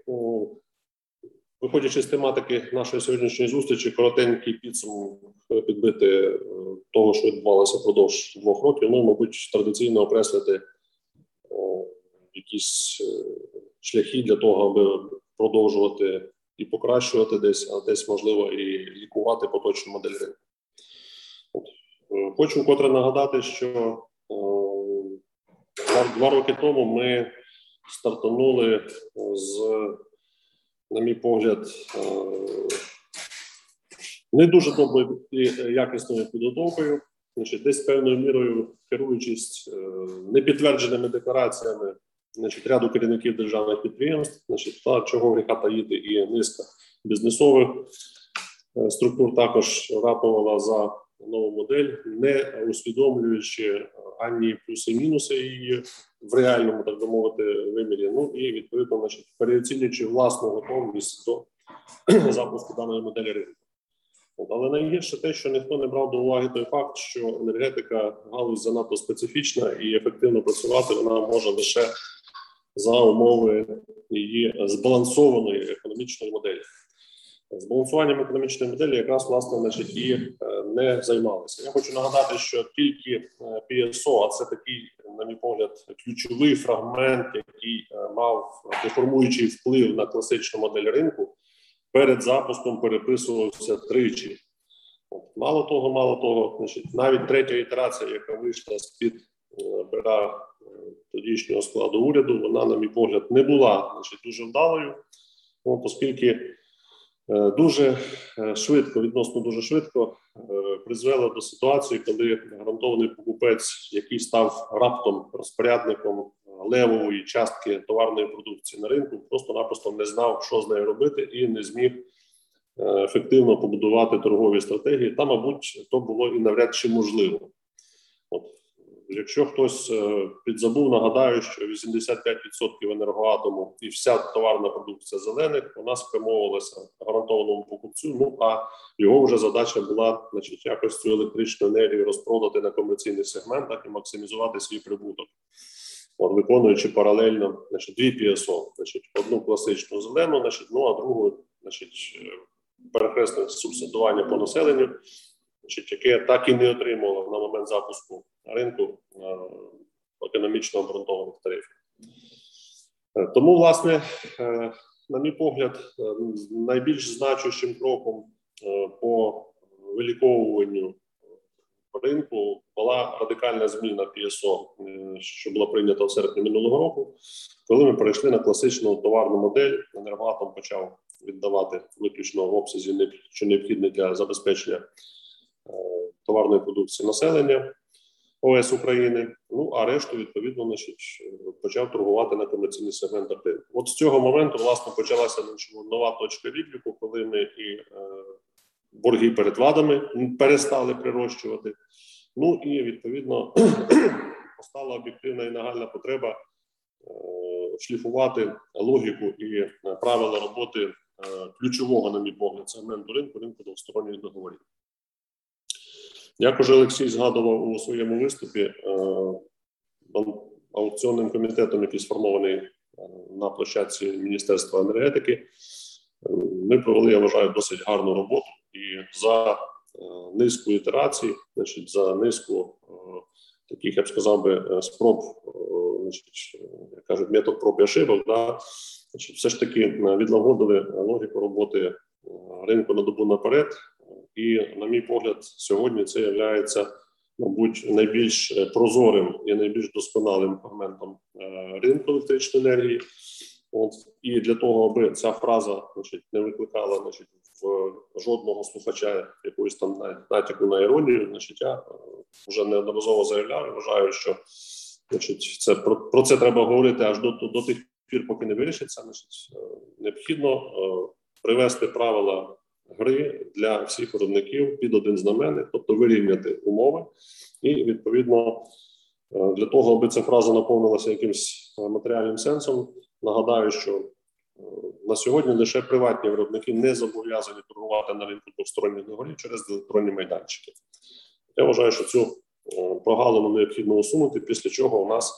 виходячи з тематики нашої сьогоднішньої зустрічі, коротенький підсумок підбити того, що відбувалося впродовж двох років. Ну, мабуть, традиційно окреслити якісь шляхи для того, аби продовжувати і покращувати десь, а десь можливо і лікувати поточну модель ринку. Е, хочу вкотре нагадати, що два роки тому ми стартанули з, на мій погляд, е, не дуже доброю і якісною підготовкою, значить, десь певною мірою керуючись е, непідтвердженими деклараціями значить, ряду керівників державних підприємств, значить, та чого гріха таїти і низка бізнесових е, структур також ратувала за нову модель, не усвідомлюючи ані плюси-мінуси її в реальному, так би мовити, вимірі. Ну і відповідно, значить, переоцінюючи власну готовність до (clears throat) запуску даної моделі ринку. Але найгірше те, що ніхто не брав до уваги той факт, що енергетика галузь занадто специфічна і ефективно працювати вона може лише за умови її збалансованої економічної моделі. Збалансуванням економічної моделі якраз власне значить, і е, не займалися. Я хочу нагадати, що тільки е, PSO, а це такий, на мій погляд, ключовий фрагмент, який е, мав деформуючий вплив на класичну модель ринку, перед запуском переписувався тричі. Мало того, мало того, значить, навіть третя ітерація, яка вийшла з під бера тодішнього складу уряду, вона, на мій погляд, не була значить, дуже вдалою, оскільки е, дуже е, швидко, відносно дуже швидко, е, призвела до ситуації, коли гарантований покупець, який став раптом розпорядником левової частки товарної продукції на ринку, просто-напросто не знав, що з нею робити, і не зміг. Ефективно побудувати торгові стратегії, та, мабуть, то було і навряд чи можливо. От Якщо хтось е, підзабув, нагадаю, що 85% енергоатому і вся товарна продукція зелених нас спрямовувалася гарантованому покупцю. Ну а його вже задача була, значить, якось цю електричну енергію розпродати на комерційних сегментах і максимізувати свій прибуток, От, виконуючи паралельно значить, дві PSO, значить, одну класичну зелену, значить, ну а другу, значить, е, перехресне субсидування по населенню значить, яке так і не отримало на момент запуску ринку е, економічно обґрунтованих тарифів. Е, тому, власне, е, на мій погляд, найбільш значущим кроком по виліковуванню ринку була радикальна зміна ПСО, що була прийнята в серпні минулого року, коли ми перейшли на класичну товарну модель. Енергоатом почав віддавати виключно в обсязі, що необхідне для забезпечення товарної продукції населення. ОС України. Ну а решту відповідно значить, почав торгувати на комерційний сегмент ринку. От з цього моменту власне почалася значить, нова точка відліку, коли ми і е, борги перед владами перестали прирощувати. Ну і відповідно (clears throat) постала об'єктивна і нагальна потреба е, шліфувати логіку і е, правила роботи е, ключового, на мій погляд, сегменту ринку ринку двосторонніх договорів. Як уже Олексій згадував у своєму виступі, е, аукціонним комітетом, який сформований е, на площадці Міністерства енергетики, е, ми провели, я вважаю, досить гарну роботу і за низку ітерацій, значить, за низку таких, я б сказав би, спроб, значить, як кажуть, метод проб і ошибок, да, значить, все ж таки відлагодили логіку роботи ринку на добу наперед. І, на мій погляд, сьогодні це є, мабуть, найбільш е, прозорим і найбільш досконалим фрагментом е, ринку електричної енергії. От і для того, аби ця фраза значить, не викликала значить, в жодного слухача якоїсь там натяку на іронію, значить, я е, вже неодноразово заявляв. і Вважаю, що значить, це про, про це треба говорити аж до до тих пір, поки не вирішиться. Значить, необхідно привести правила гри для всіх виробників під один знаменник, тобто вирівняти умови, і відповідно е, для того, аби ця фраза наповнилася якимось е, матеріальним сенсом. Нагадаю, що е, на сьогодні лише приватні виробники не зобов'язані торгувати на ринку двосторонніх договорів через електронні майданчики. Я вважаю, що цю прогалину необхідно усунути, після чого у нас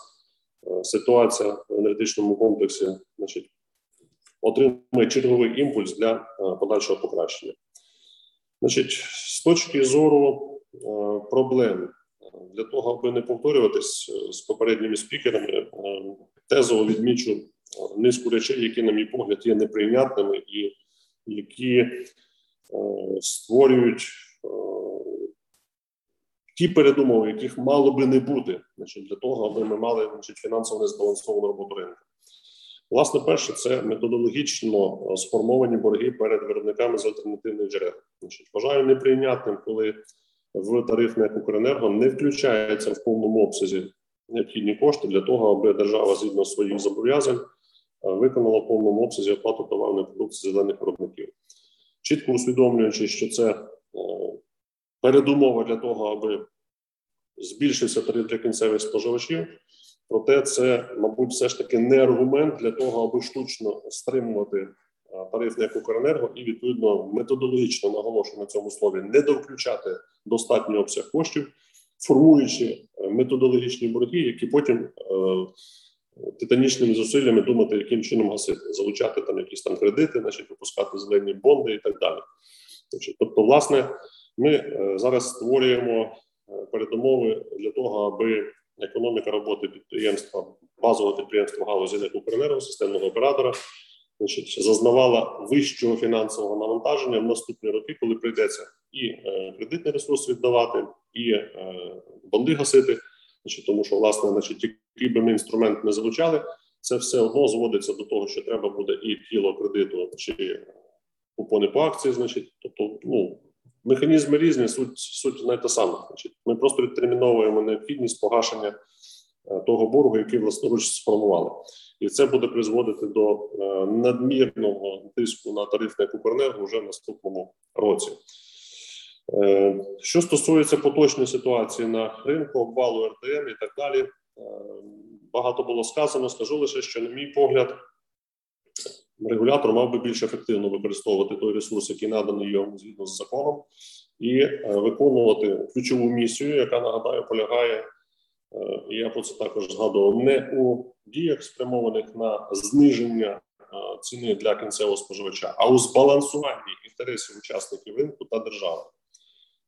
ситуація в енергетичному комплексі, значить, отримує черговий імпульс для е, подальшого покращення. Значить, з точки зору е, проблем, для того, аби не повторюватись е, з попередніми спікерами, тезово відмічу низку речей, які, на мій погляд, є неприйнятними і які створюють ті передумови, яких мало би не бути, значить, для того, аби ми мали значить, фінансово незбалансовану роботу ринку. Власне, перше, це методологічно е, сформовані борги перед виробниками з альтернативних джерел. Значить, Вважаю неприйнятним, коли в тарифне Укренерго не включається в повному обсязі необхідні кошти для того, аби держава згідно своїх зобов'язань е, виконала в повному обсязі оплату товарної продукції зелених виробників, чітко усвідомлюючи, що це е, передумова для того, аби збільшився тариф для кінцевих споживачів. Проте це, мабуть, все ж таки не аргумент для того, аби штучно стримувати тариф як Укренерго і відповідно методологічно наголошую на цьому слові не довключати достатній обсяг коштів, формуючи е, методологічні борги, які потім е, титанічними зусиллями думати, яким чином гасити, залучати там якісь там кредити, значить випускати зелені бонди і так далі. Тобто, власне, ми е, зараз створюємо передумови для того, аби економіка роботи підприємства, базового підприємства галузі НЕК «Укренерго», системного оператора, значить, зазнавала вищого фінансового навантаження в наступні роки, коли прийдеться і е, кредитний ресурс віддавати, і е, бонди гасити. Значить, тому що, власне, значить, який би ми інструмент не залучали, це все одно зводиться до того, що треба буде і кіло кредиту чи купони по акції, значить, тобто, ну Механізми різні, суть суть не та сама. Значить, Ми просто відтерміновуємо необхідність погашення е, того боргу, який власноруч сформували, і це буде призводити до е, надмірного тиску на тарифне Укренерго вже в наступному році. Е, що стосується поточної ситуації на ринку, обвалу РТМ і так далі, багато було сказано. Скажу лише, що, на мій погляд, регулятор мав би більш ефективно використовувати той ресурс, який наданий йому згідно з законом, і е, виконувати ключову місію, яка нагадаю полягає. Е, я про це також згадував не у діях, спрямованих на зниження е, ціни для кінцевого споживача, а у збалансуванні інтересів учасників ринку та держави.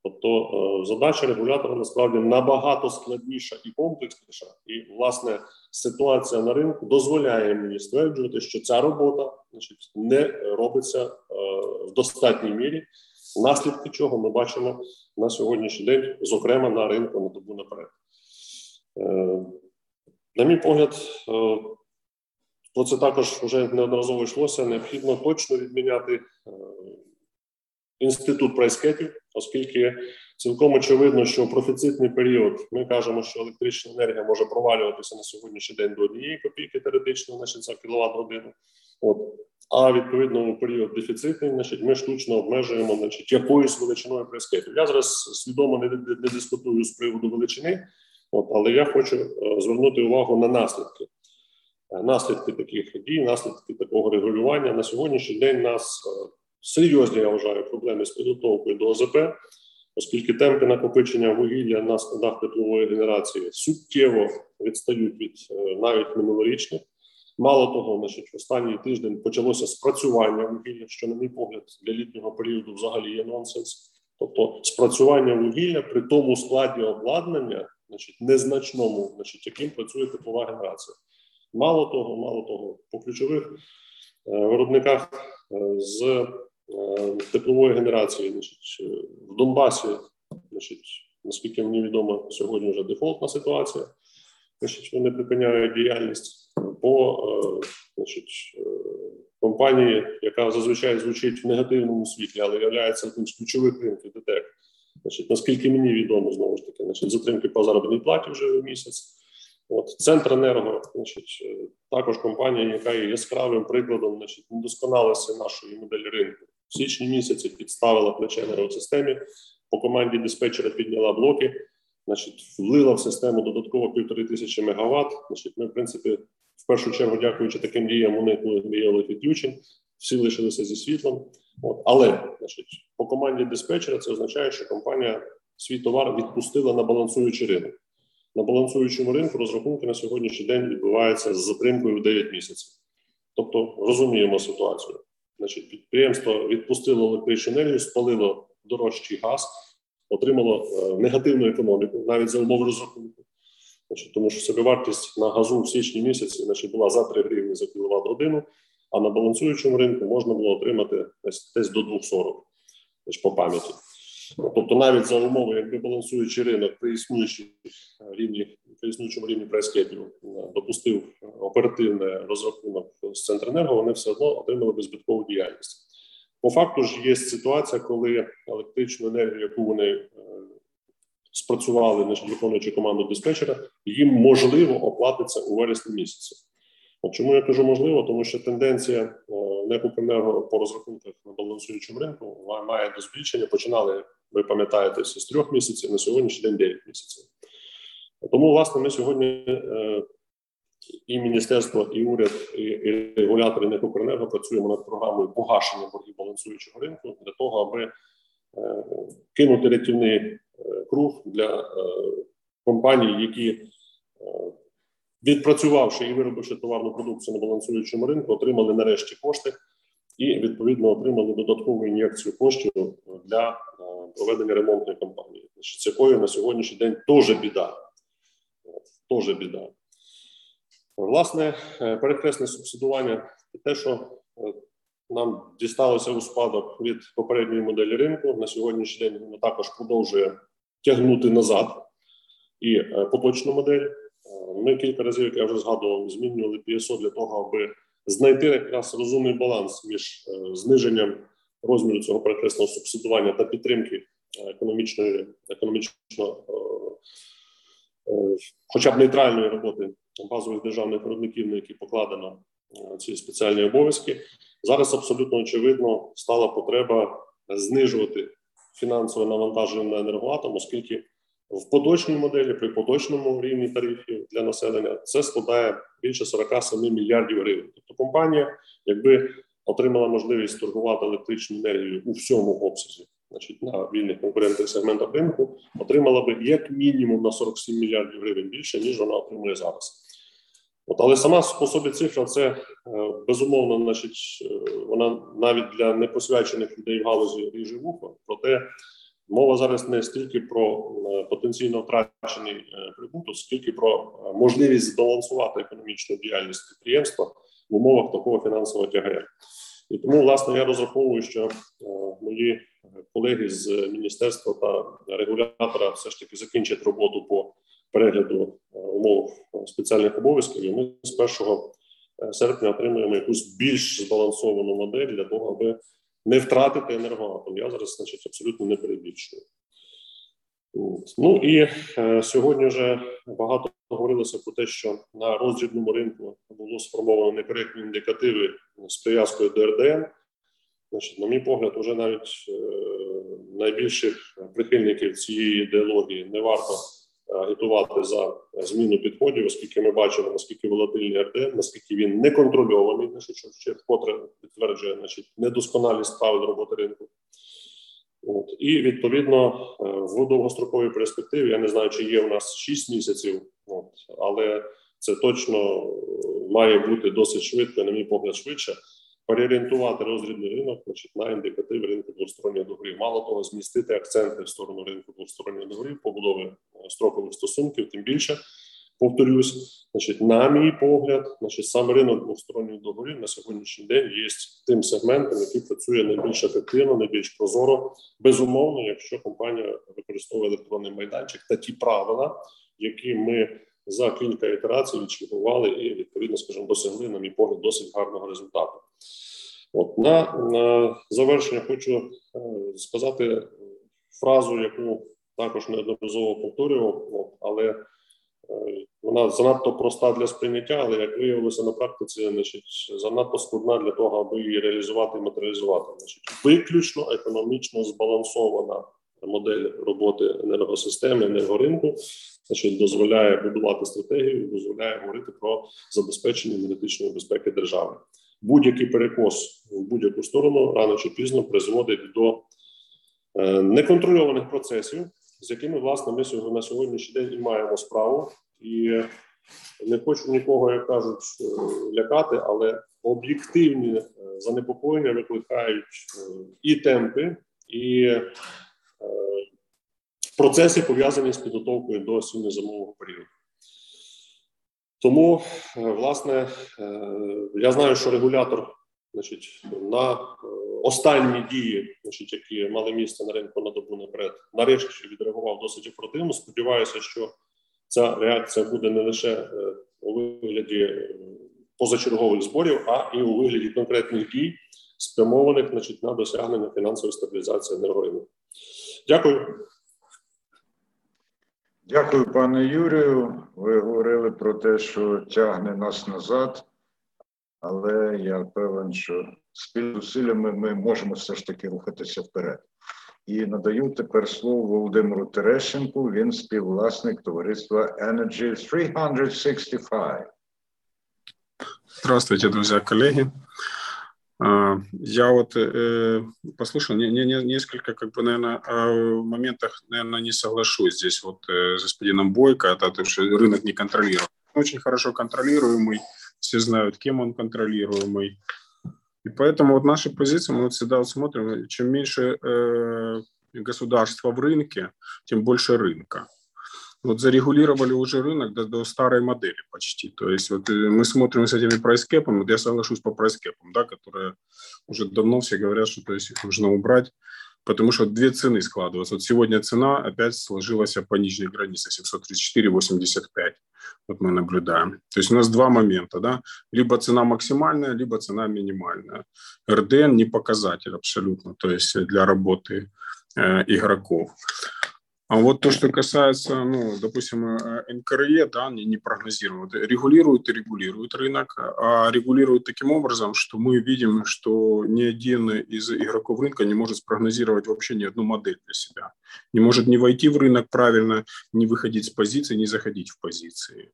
Тобто е, задача регулятора насправді набагато складніша і комплексніша, і власне ситуація на ринку дозволяє мені стверджувати, що ця робота значить, не робиться е, в достатній мірі, Наслідки чого ми бачимо на сьогоднішній день, зокрема на ринку на добу наперед. На мій погляд, про це також вже неодноразово йшлося. Необхідно точно відміняти інститут прайскетів, оскільки цілком очевидно, що в профіцитний період ми кажемо, що електрична енергія може провалюватися на сьогоднішній день до однієї копійки теоретично, значить за кіловат годину. От а відповідно у період дефіцитний, значить, ми штучно обмежуємо значить, якоюсь величиною прескетів. Я зараз свідомо не, не, дискутую з приводу величини, от, але я хочу е, звернути увагу на наслідки. Е, наслідки таких дій, наслідки такого регулювання на сьогоднішній день нас е, серйозні, я вважаю, проблеми з підготовкою до ОЗП, оскільки темпи накопичення вугілля на складах теплової генерації суттєво відстають від навіть минулорічних. Мало того, значить, в останній тиждень почалося спрацювання вугілля, що, на мій погляд, для літнього періоду взагалі є нонсенс. Тобто, спрацювання вугілля при тому складі обладнання, значить, незначному, значить, яким працює теплова генерація. Мало того, мало того, по ключових е, виробниках е, з е, теплової генерації, значить, в Донбасі, значить, наскільки мені відомо, сьогодні вже дефолтна ситуація, значить, вони припиняють діяльність по е, значить, е, компанії, яка зазвичай звучить в негативному світлі, але є одним з ключових ринків ДТЕК. Значить, Наскільки мені відомо, знову ж таки, значить, затримки по заробітній платі вже в місяць. От Центренерго, значить, е, також компанія, яка є яскравим прикладом значить, недосконалості нашої моделі ринку. В січні місяці підставила плече енергосистемі, по команді диспетчера підняла блоки, значить, влила в систему додатково півтори тисячі мегаватт. Значить, ми, в принципі, в першу чергу, дякуючи таким діям, уникли виявили відключень, всі лишилися зі світлом. От. Але значить, по команді диспетчера це означає, що компанія свій товар відпустила на балансуючий ринок. На балансуючому ринку розрахунки на сьогоднішній день відбуваються з затримкою в 9 місяців. Тобто розуміємо ситуацію. Значить, Підприємство відпустило електричну спалило дорожчий газ, отримало е, негативну економіку навіть за умови розрахунку. Значить, Тому що собівартість на газу в січні місяці значить, була за 3 гривні за кіловат годину, а на балансуючому ринку можна було отримати десь, десь до 2,40 значить, по пам'яті. Тобто, навіть за умови, якби балансуючий ринок при існуючій рівні, існуючому рівні прайскетів е, допустив оперативний розрахунок з Центренерго, вони все одно отримали безбиткову діяльність. По факту ж є ситуація, коли електричну енергію, яку вони е, спрацювали, значить, виконуючи команду диспетчера, їм можливо оплатиться у вересні місяці. От чому я кажу можливо, тому що тенденція е, некупенерго по розрахунках на балансуючому ринку має до збільшення. Починали, ви пам'ятаєте, з трьох місяців на сьогоднішній день 9 місяців. Тому, власне, ми сьогодні е, і міністерство, і уряд, і регулятори Некукренерго працюємо над програмою погашення боргів балансуючого ринку для того, аби е, кинути рятівний круг для е, компаній, які е, відпрацювавши і виробивши товарну продукцію на балансуючому ринку, отримали нарешті кошти і відповідно отримали додаткову ін'єкцію коштів для е, проведення ремонтної кампанії. З якою на сьогоднішній день теж біда. Теж біда. Власне, перехресне субсидування те, що нам дісталося у спадок від попередньої моделі ринку. На сьогоднішній день воно також продовжує тягнути назад і е, поточну модель. Е, ми кілька разів, як я вже згадував, змінювали PSO для того, аби знайти якраз розумний баланс між е, зниженням розміру цього перекресного субсидування та підтримки економічної, економічно, хоча б нейтральної роботи базових державних виробників, на які покладено ці спеціальні обов'язки. Зараз абсолютно очевидно стала потреба знижувати фінансове навантаження на енергоатом, оскільки в поточній моделі при поточному рівні тарифів для населення це складає більше 47 мільярдів гривень. Тобто компанія, якби отримала можливість торгувати електричну енергію у всьому обсязі, значить на вільних конкурентних сегментах ринку, отримала би як мінімум на 47 мільярдів гривень більше ніж вона отримує зараз. От, Але сама по собі цифра це е, безумовно, значить, е, вона навіть для непосвячених людей в галузі ріже вухо. Проте мова зараз не стільки про е, потенційно втрачений прибуток, скільки про можливість збалансувати економічну діяльність підприємства в умовах такого фінансового тягаря. І тому, власне, я розраховую, що мої колеги з міністерства та регулятора все ж таки закінчать роботу по перегляду умов спеціальних обов'язків. І ми з 1 серпня отримуємо якусь більш збалансовану модель для того, аби не втратити енергоатом. Я зараз, значить, абсолютно не перебільшую. Ну і е, сьогодні вже багато говорилося про те, що на роздрібному ринку було сформовано некоректні індикативи з прив'язкою до РДН. Значить, на мій погляд, вже навіть е, найбільших прихильників цієї ідеології не варто агітувати за зміну підходів, оскільки ми бачимо, наскільки волатильний РДН, наскільки він не контрольований, значить, що ще вкотре підтверджує значить, недосконалість правил роботи ринку. От. І відповідно е, в довгостроковій перспективі я не знаю, чи є у нас 6 місяців, от, але це точно має бути досить швидко, на мій погляд, швидше. Переорієнтувати розрібний ринок значить, на індикатив ринку двосторонньої договорів. Мало того, змістити акценти в сторону ринку двосторонньої договорів, побудови е, строкових стосунків, тим більше повторюсь, значить, на мій погляд, значить, сам ринок двосторонніх договорів на сьогоднішній день є тим сегментом, який працює найбільш ефективно, найбільш прозоро, безумовно, якщо компанія використовує електронний майданчик та ті правила, які ми за кілька ітерацій відчергували і відповідно, скажімо, досягли, на мій погляд, досить гарного результату. От на, на завершення хочу е, сказати фразу, яку також неодноразово повторював, але Е, вона занадто проста для сприйняття, але як виявилося на практиці, значить занадто складна для того, аби її реалізувати і матеріалізувати. Значить, виключно економічно збалансована модель роботи енергосистеми, енергоринку, значить, дозволяє будувати стратегію, дозволяє говорити про забезпечення енергетичної безпеки держави. Будь-який перекос в будь-яку сторону рано чи пізно призводить до е, неконтрольованих процесів з якими власне ми сьогодні на сьогоднішній день і маємо справу, і не хочу нікого, як кажуть, е, лякати, але об'єктивні е, занепокоєння викликають і темпи, і процеси пов'язані з підготовкою до осінньо-зимового періоду. Тому, власне, я знаю, що регулятор значить, на останні дії, значить, які мали місце на ринку на добу наперед, нарешті відреагував досить оперативно. Сподіваюся, що ця реакція буде не лише е, у вигляді е, позачергових зборів, а і у вигляді конкретних дій, спрямованих значить, на досягнення фінансової стабілізації енергоринку. Дякую. Дякую, пане Юрію. Ви говорили про те, що тягне нас назад, але я певен, що спільними зусиллями ми можемо все ж таки рухатися вперед. І надаю тепер слово Володимиру Терещенку. Він співвласник товариства Energy 365. Здравствуйте, друзья, коллеги. Я вот э, послушал не, не, не, несколько, как бы, наверное, в моментах, наверное, не соглашусь здесь вот э, с господином Бойко, это то, что рынок не контролируем. Очень хорошо контролируемый, все знают, кем он контролируемый. И поэтому вот наша позиция, мы вот всегда вот смотрим, чем меньше э, государства в рынке, тем больше рынка. Вот зарегулировали уже рынок до, до старой модели почти. То есть вот э, мы смотрим с этими прайскепами, вот я соглашусь по прайскепам, да, которые уже давно все говорят, что то есть их нужно убрать потому что две цены складываются. Вот сегодня цена опять сложилась по нижней границе 734,85. Вот мы наблюдаем. То есть у нас два момента, да, либо цена максимальная, либо цена минимальная. РДН не показатель абсолютно, то есть для работы э, игроков. А вот то, что касается, ну, допустим, э, НКРЕ, да, они не прогнозируют, регулируют и регулируют рынок, а регулируют таким образом, что мы видим, что ни один из игроков рынка не может спрогнозировать вообще ни одну модель для себя. Не может не войти в рынок правильно, не выходить с позиции, не заходить в позиции.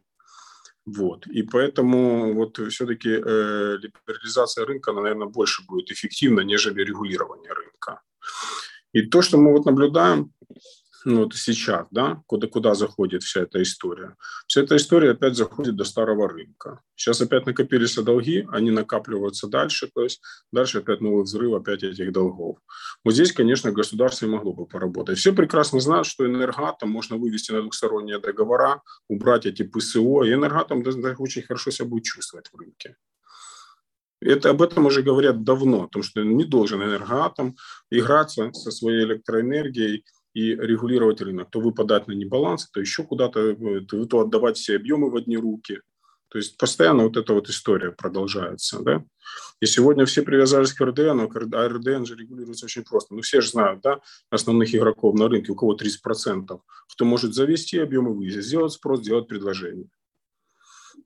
Вот. И поэтому вот все-таки э, либерализация рынка, наверное, больше будет эффективна, нежели регулирование рынка. И то, что мы вот наблюдаем, ну, вот сейчас, да, куда, куда заходит вся эта история. Вся эта история опять заходит до старого рынка. Сейчас опять накопились долги, они накапливаются дальше, то есть дальше опять новый взрыв опять этих долгов. Вот здесь, конечно, государство и могло бы поработать. Все прекрасно знают, что энергатом можно вывести на двухсторонние договора, убрать эти ПСО, и энергатом очень хорошо себя будет чувствовать в рынке. Это, об этом уже говорят давно, о том, что не должен энергоатом играться со своей электроэнергией и регулировать рынок. То выпадать на небаланс, то еще куда-то, то, то отдавать все объемы в одни руки. То есть постоянно вот эта вот история продолжается. Да? И сегодня все привязались к РДН, а РДН же регулируется очень просто. Ну, все же знают, да, основных игроков на рынке, у кого 30%, кто может завести объемы вывести, сделать спрос, сделать предложение.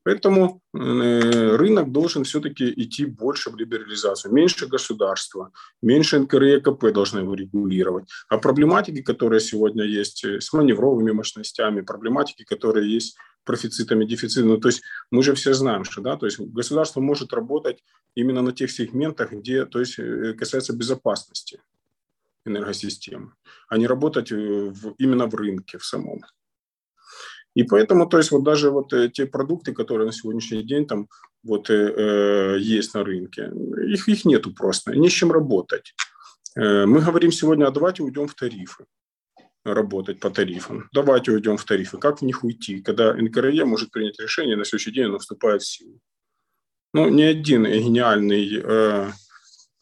Поэтому э, рынок должен все-таки идти больше в либерализацию. Меньше государства, меньше НКР и КП должны его регулировать. А проблематики, которые сегодня есть э, с маневровыми мощностями, проблематики, которые есть профицитами, дефицитами. Ну, то есть мы же все знаем, что да, то есть государство может работать именно на тех сегментах, где то есть, э, касается безопасности энергосистемы, а не работать в, именно в рынке в самом. И поэтому, то есть вот даже вот э, те продукты, которые на сегодняшний день там вот э, э, есть на рынке, их, их нету просто, не с чем работать. Э, мы говорим сегодня, а давайте уйдем в тарифы работать по тарифам. Давайте уйдем в тарифы. Как в них уйти, когда НКРЕ может принять решение, на следующий день оно вступает в силу? Ну, ни один гениальный э,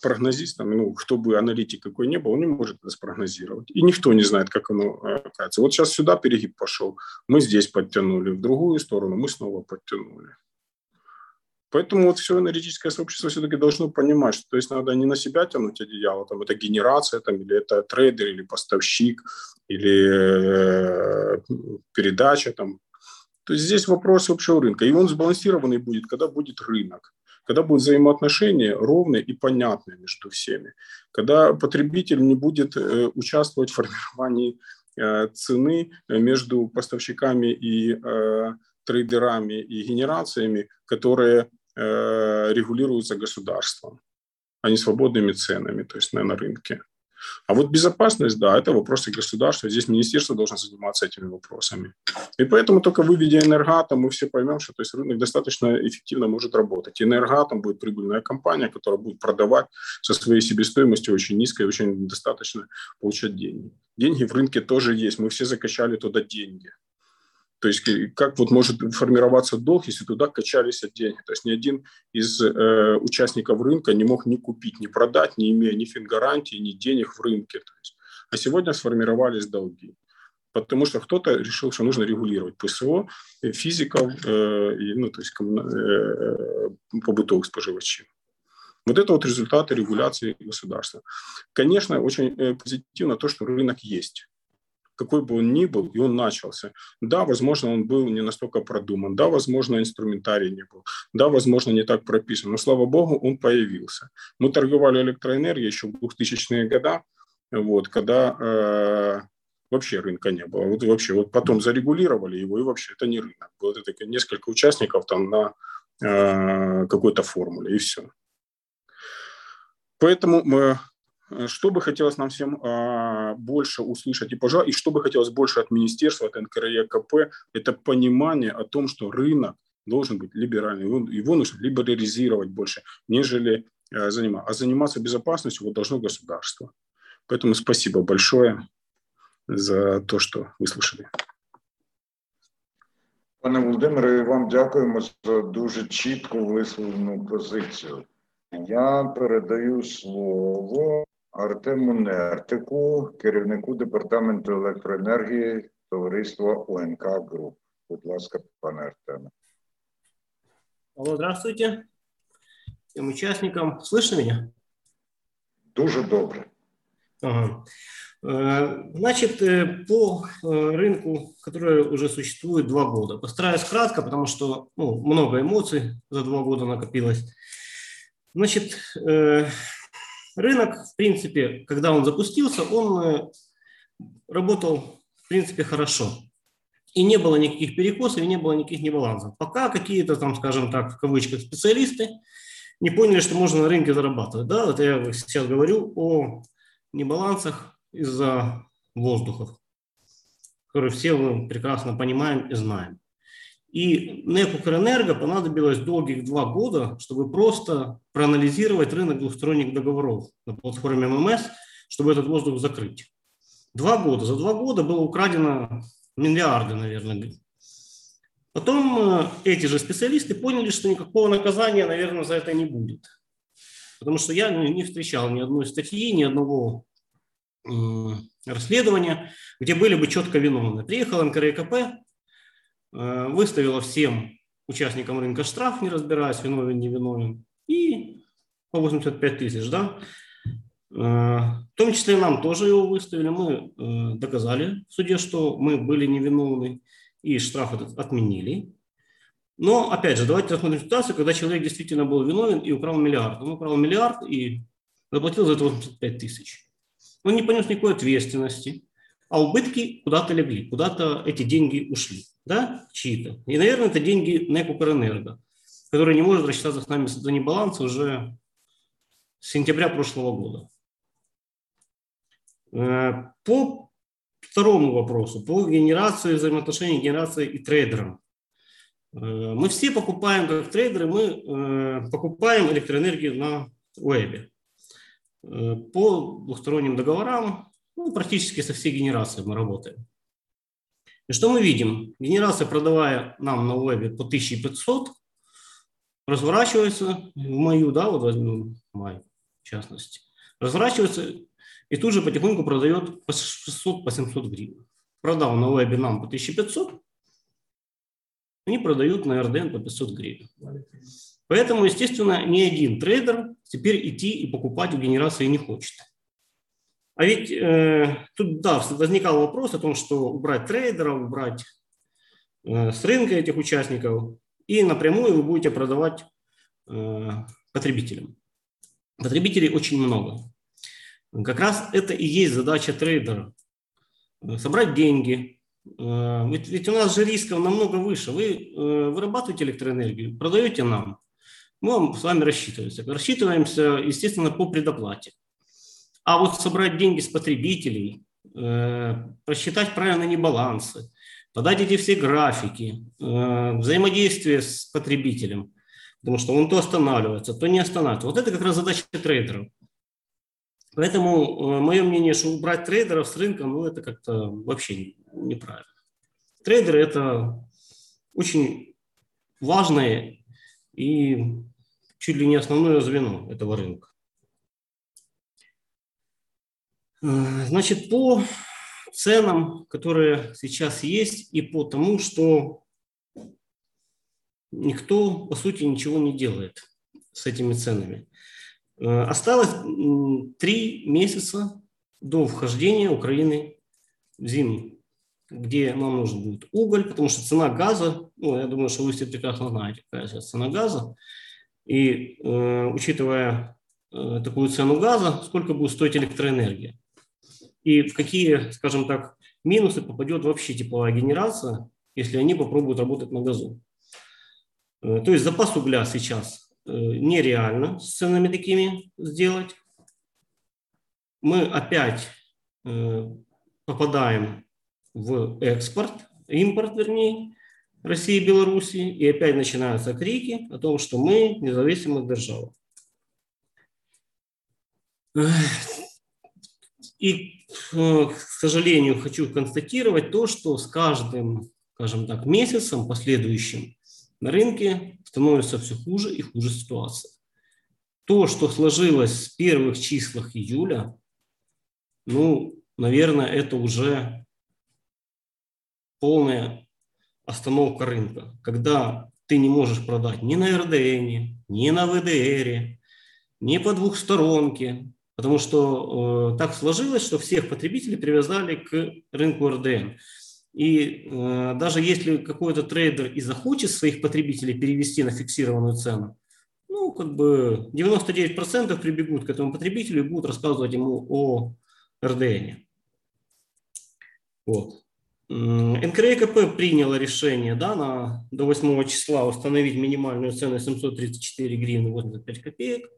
прогнозист, там, ну, кто бы аналитик какой не был, он не может это спрогнозировать. И никто не знает, как оно окажется. Вот сейчас сюда перегиб пошел, мы здесь подтянули, в другую сторону мы снова подтянули. Поэтому вот все энергетическое сообщество все-таки должно понимать, что то есть надо не на себя тянуть одеяло, там это генерация, там, или это трейдер, или поставщик, или э, передача. Там. То есть здесь вопрос общего рынка. И он сбалансированный будет, когда будет рынок когда будут взаимоотношения ровные и понятные между всеми, когда потребитель не будет э, участвовать в формировании э, цены между поставщиками и э, трейдерами и генерациями, которые регулируются государством, а не свободными ценами, то есть на, рынке. А вот безопасность, да, это вопросы государства. Здесь министерство должно заниматься этими вопросами. И поэтому только выведя энергатом, мы все поймем, что то есть, рынок достаточно эффективно может работать. И энергатом будет прибыльная компания, которая будет продавать со своей себестоимостью очень низкой, очень достаточно получать деньги. Деньги в рынке тоже есть. Мы все закачали туда деньги. То есть как вот может формироваться долг, если туда качались деньги? То есть ни один из э, участников рынка не мог ни купить, ни продать, не имея ни фингарантии, ни денег в рынке. То есть. А сегодня сформировались долги. Потому что кто-то решил, что нужно регулировать ПСО, э, физиков, э, и, ну, то есть коммуна... э, побытовых споживачей. Вот это вот результаты регуляции государства. Конечно, очень э, позитивно то, что рынок есть какой бы он ни был, и он начался. Да, возможно, он был не настолько продуман, да, возможно, инструментарий не был, да, возможно, не так прописан, но, слава богу, он появился. Мы торговали электроэнергией еще в 2000-е годы, вот, когда э, вообще рынка не было. Вот вообще, вот потом зарегулировали его, и вообще это не рынок. Было это несколько участников там на э, какой-то формуле, и все. Поэтому мы что бы хотелось нам всем а, больше услышать и, пожалуй, и что бы хотелось больше от министерства, от НКРЕ, КП, это понимание о том, что рынок должен быть либеральный, его, его нужно либерализировать больше, нежели а, заниматься. А заниматься безопасностью вот должно государство. Поэтому спасибо большое за то, что выслушали. Пане Володимире, вам дякуємо за дуже чітко висловлену позицію. Я передаю слово Артему Нертику, керівнику департаменту електроенергії товариства ОНК Груп. Будь ласка, пане Артеме. Алло, здравствуйте. Всем участникам. Слышно меня? Дуже добре. Ага. Э, значит, э, по э, рынку, который уже существует два года. Постараюсь кратко, потому что ну, много эмоций за два года накопилось. Значит, Рынок, в принципе, когда он запустился, он э, работал, в принципе, хорошо. И не было никаких перекосов, и не было никаких небалансов. Пока какие-то там, скажем так, в кавычках, специалисты не поняли, что можно на рынке зарабатывать. Да, это я сейчас говорю о небалансах из-за воздухов, которые все мы прекрасно понимаем и знаем. И НЭК «Укрэнерго» понадобилось долгих два года, чтобы просто проанализировать рынок двухсторонних договоров на платформе ММС, чтобы этот воздух закрыть. Два года. За два года было украдено миллиарды, наверное. Потом э, эти же специалисты поняли, что никакого наказания, наверное, за это не будет. потому что я не встречал ни одной статьи, ни одного расследования, где были бы четко виновны. Приехал НКРКП, выставила всем участникам рынка штраф, не разбираясь, виновен, не виновен, и по 85 тысяч, да. Э, в том числе нам тоже его выставили. Мы э, доказали в суде, что мы были невиновны, и штраф этот отменили. Но, опять же, давайте рассмотрим ситуацию, когда человек действительно был виновен и украл миллиард. Он украл миллиард и заплатил за это 85 тысяч. Он не понес никакой ответственности, а убытки куда-то легли, куда-то эти деньги ушли, да, чьи-то. И, наверное, это деньги НЭК Укрэнерго, который не может рассчитаться с нами за небаланс уже с сентября прошлого года. Э, по второму вопросу, по генерации взаимоотношений генерации и трейдерам. Э, мы все покупаем, как трейдеры, мы э, покупаем электроэнергию на вебе. По двухсторонним договорам ну, практически со всей генерацией мы работаем. И что мы видим? Генерация, продавая нам на вебе по 1500, разворачивается в мою, да, вот возьмем май в частности, разворачивается и тут же потихоньку продает по 600, по 700 гривен. Продал на вебе нам по 1500, они продают на РДН по 500 гривен. Поэтому, естественно, ни один трейдер теперь идти и покупать у генерации не хочет. А ведь э, тут, да, возникал вопрос о том, что убрать трейдеров, убрать э, с рынка этих участников, и напрямую вы будете продавать э, потребителям. Потребителей очень много. Как раз это и есть задача трейдера. Собрать деньги. Э, ведь, ведь у нас же рисков намного выше. Вы э, вырабатываете электроэнергию, продаете нам. Мы вам с вами рассчитываемся. Рассчитываемся, естественно, по предоплате. А вот собрать деньги с потребителей, э, просчитать правильно небалансы, подать эти все графики, э, взаимодействие с потребителем, потому что он то останавливается, то не останавливается. Вот это как раз задача трейдеров. Поэтому э, мое мнение, что убрать трейдеров с рынка, ну это как-то вообще неправильно. Трейдеры – это очень важное и чуть ли не основное звено этого рынка. Э, значит, по ценам, которые сейчас есть, и по тому, что никто, по сути, ничего не делает с этими ценами. Э, осталось три месяца до вхождения Украины в зиму, где нам нужен будет уголь, потому что цена газа, ну, я думаю, что вы все прекрасно знаете, какая сейчас цена газа, и э, учитывая э, такую цену газа, сколько будет стоить электроэнергия и в какие, скажем так, минусы попадет вообще тепловая генерация, если они попробуют работать на газу. Э, то есть запас угля сейчас э, нереально с ценами такими сделать. Мы опять э, попадаем в экспорт, импорт, вернее, России и Беларуси, и опять начинаются крики о том, что мы независимая держава. И, э, к сожалению, хочу констатировать то, что с каждым, скажем так, месяцем последующим на рынке становится все хуже и хуже ситуация. То, что сложилось в первых числах июля, ну, наверное, это уже полная остановка рынка, когда ты не можешь продать ни на РДН, ни на ВДР, ни по двухсторонке, Потому что э, так сложилось, что всех потребителей привязали к рынку РДН. И э, даже если какой-то трейдер и захочет своих потребителей перевести на фиксированную цену, ну, как бы 99% прибегут к этому потребителю и будут рассказывать ему о РДН. Вот. НКРКП приняло решение да, на, до 8 числа установить минимальную цену 734 гривны 85 копеек.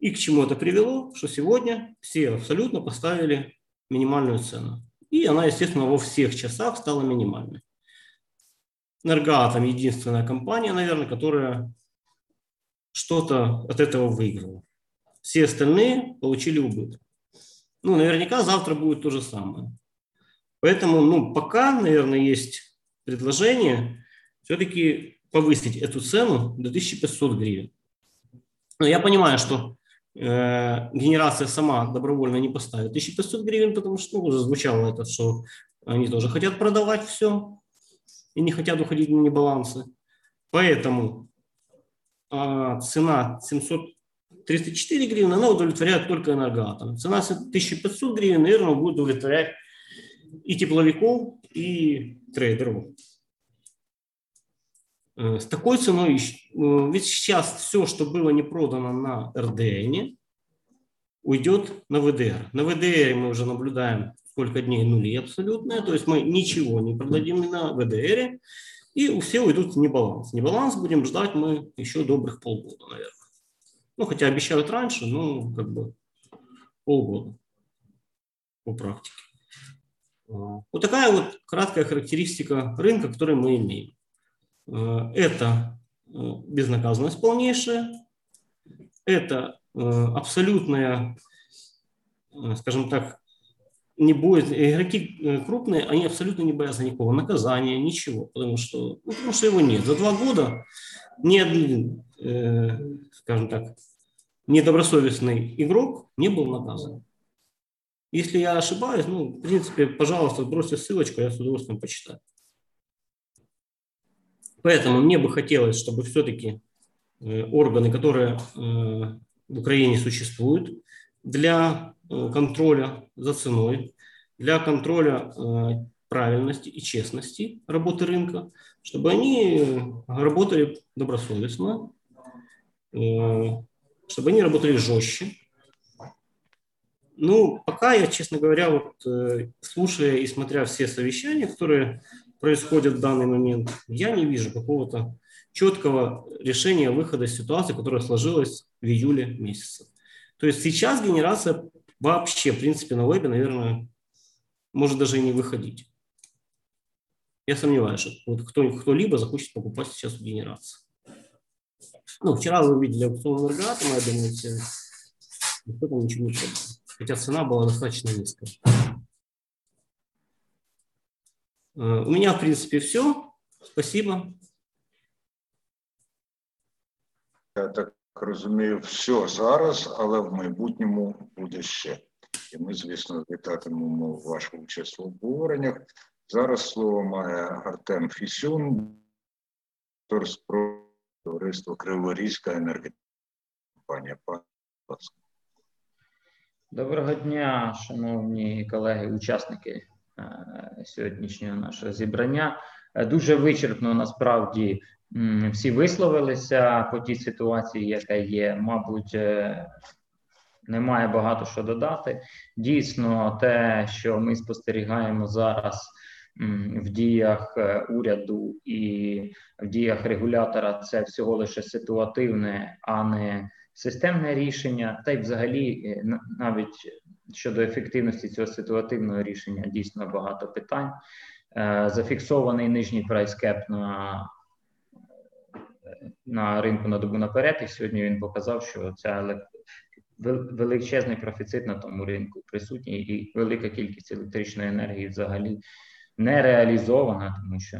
И к чему это привело? Что сегодня все абсолютно поставили минимальную цену. И она, естественно, во всех часах стала минимальной. Энергоатом единственная компания, наверное, которая что-то от этого выиграла. Все остальные получили убыток. Ну, наверняка завтра будет то же самое. Поэтому, ну, пока, наверное, есть предложение все-таки повысить эту цену до 1500 гривен. Но я понимаю, что генерация сама добровольно не поставит 1500 гривен, потому что ну, уже звучало это, что они тоже хотят продавать все и не хотят уходить на небалансы. Поэтому э, цена 734 гривны, она удовлетворяет только энергоатом. Цена 1500 гривен, наверное, будет удовлетворять и тепловиков, и трейдеров. Э, с такой ценой, э, ведь сейчас все, что было не продано на РДН, уйдет на ВДР. На ВДР мы уже наблюдаем сколько дней нули абсолютные, то есть мы ничего не продадим на ВДР, и все уйдут в небаланс. Небаланс будем ждать мы еще добрых полгода, наверное. Ну, хотя обещают раньше, но как бы полгода по практике. А, вот такая вот краткая характеристика рынка, который мы имеем. А, это э, безнаказанность полнейшая, это э, абсолютная, э, скажем так, не будет, игроки крупные, они абсолютно не боятся никакого наказания, ничего, потому что, ну, потому что его нет. За два года ни один, э, скажем так, недобросовестный игрок не был наказан. Если я ошибаюсь, ну, в принципе, пожалуйста, бросьте ссылочку, я с удовольствием почитаю. Поэтому мне бы хотелось, чтобы все-таки э, органы, которые э, в Украине существуют, для э, контроля за ценой, для контроля правильности и честности работы рынка, чтобы они работали добросовестно, чтобы они работали жестче, ну, пока я, честно говоря, вот слушая и смотря все совещания, которые происходят в данный момент, я не вижу какого-то четкого решения выхода из ситуации, которая сложилась в июле месяце. То есть сейчас генерация вообще, в принципе, на вебе, наверное, может даже и не выходить. Я сомневаюсь, что вот кто, кто-либо захочет покупать сейчас у генерации. Ну, вчера вы увидели аукцион энергоатома, я думаю, никто там ничего не хотя цена была достаточно низкая. Э, у меня, в принципе, все. Спасибо. Я так розумію, все зараз, але в майбутньому буде ще. І ми, звісно, вітатимемо вашу участь в обговореннях. Зараз слово має Артем Фісюн, товариство Криворізька енергетична компанія. Пан Доброго дня, шановні колеги, учасники сьогоднішнього нашого зібрання. Е, дуже вичерпно насправді всі висловилися по тій ситуації, яка є. Мабуть, е, немає багато що додати. Дійсно, те, що ми спостерігаємо зараз в діях уряду і в діях регулятора, це всього лише ситуативне, а не системне рішення, та й взагалі е, навіть щодо ефективності цього ситуативного рішення дійсно багато питань. Е, зафіксований нижній прайскеп на на ринку на добу наперед, і сьогодні він показав, що ця величезний профіцит на тому ринку присутній, і велика кількість електричної енергії взагалі не реалізована, тому що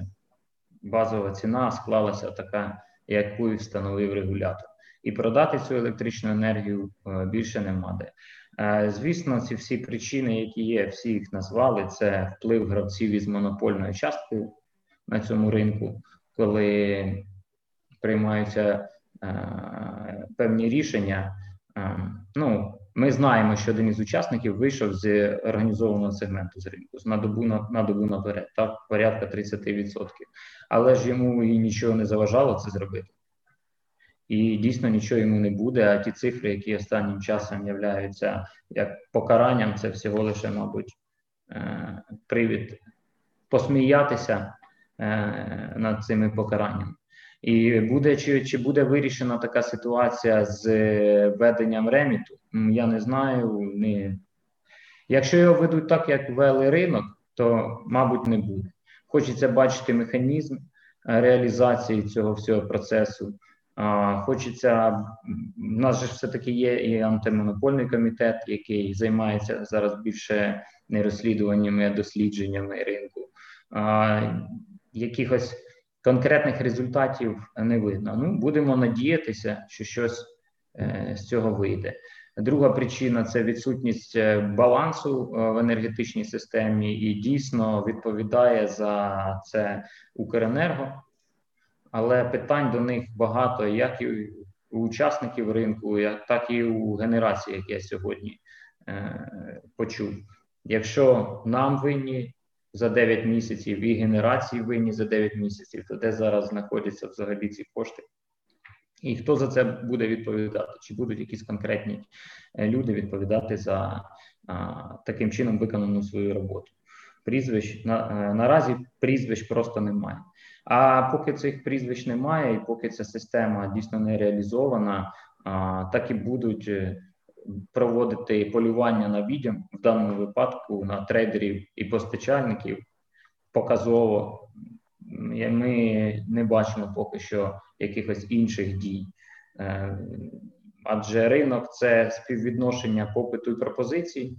базова ціна склалася така, яку встановив регулятор і продати цю електричну енергію е, більше нема де. Е, звісно, ці всі причини, які є, всі їх назвали. Це вплив гравців із монопольною часткою на цьому ринку, коли приймаються е, певні рішення. Ну, ми знаємо, що один із учасників вийшов з організованого сегменту з ринку на добу на, на добу наперед, так порядка 30%. Але ж йому і нічого не заважало це зробити і дійсно нічого йому не буде. А ті цифри, які останнім часом являються як покаранням, це всього лише, мабуть, е, привід посміятися е, над цими покараннями. І буде чи чи буде вирішена така ситуація з веденням реміту? Я не знаю. Не... Якщо його ведуть так, як вели ринок, то мабуть не буде. Хочеться бачити механізм реалізації цього всього процесу. Хочеться в нас же все таки є і антимонопольний комітет, який займається зараз більше не розслідуваннями, а дослідженнями ринку. Якихось конкретних результатів не видно. Ну будемо надіятися, що щось е, з цього вийде. Друга причина це відсутність е, балансу в енергетичній системі, і дійсно відповідає за це Укренерго. Але питань до них багато, як і у учасників ринку, так і у генерації, як я сьогодні почув. Якщо нам винні за 9 місяців і генерації винні за 9 місяців, то де зараз знаходяться взагалі ці кошти? І хто за це буде відповідати? Чи будуть якісь конкретні е, люди відповідати за а, таким чином виконану свою роботу? Прізвищ на, е, наразі прізвищ просто немає. А поки цих прізвищ немає, і поки ця система дійсно не реалізована, так і будуть е, проводити полювання на відьом, в даному випадку на трейдерів і постачальників показово. Ми не бачимо поки що якихось інших дій. Е, адже ринок це співвідношення попиту і пропозицій.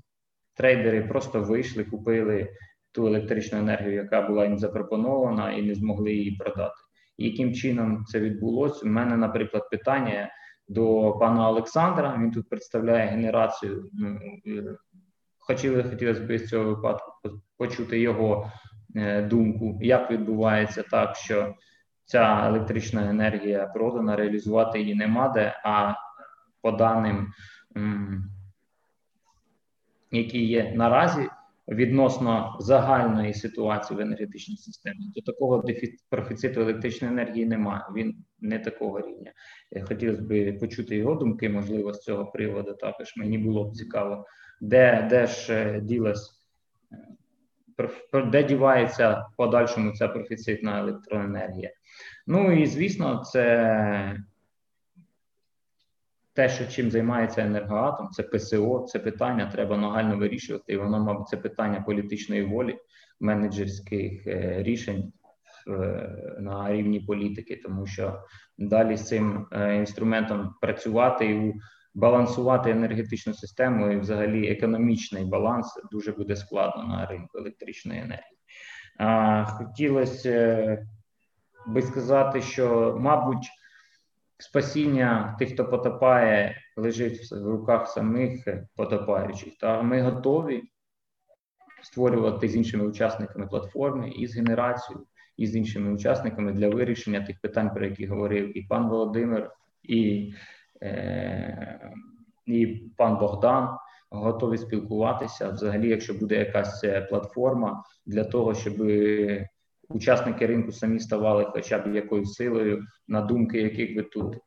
Трейдери просто вийшли, купили ту електричну енергію, яка була їм запропонована, і не змогли її продати. Яким чином це відбулося? У мене, наприклад, питання до пана Олександра. Він тут представляє генерацію. Ну, хотіли, хотілося б з цього випадку почути його е, думку, як відбувається так, що ця електрична енергія продана, реалізувати її нема де, а по даним, які є наразі, відносно загальної ситуації в енергетичній системі, то такого профіциту електричної енергії немає. Він не такого рівня. Хотілося б почути його думки, можливо, з цього приводу. Також мені було б цікаво, де де ж е, ділась, е, де дівається в подальшому ця профіцитна електроенергія. Ну і звісно, це те, що чим займається енергоатом, це ПСО, це питання треба нагально вирішувати. І воно, мабуть, це питання політичної волі, менеджерських е, рішень е, на рівні політики, тому що далі з цим е, інструментом працювати і балансувати енергетичну систему і, взагалі, економічний баланс дуже буде складно на ринку електричної енергії. Хотілося би сказати, що, мабуть спасіння тих, хто потопає, лежить в руках самих потопаючих. Та ми готові створювати з іншими учасниками платформи і з генерацією, і з іншими учасниками для вирішення тих питань, про які говорив і пан Володимир, і, е, і пан Богдан. Готові спілкуватися взагалі, якщо буде якась платформа для того, щоб учасники ринку самі ставали хоча б якоюсь силою, на думки яких ви тут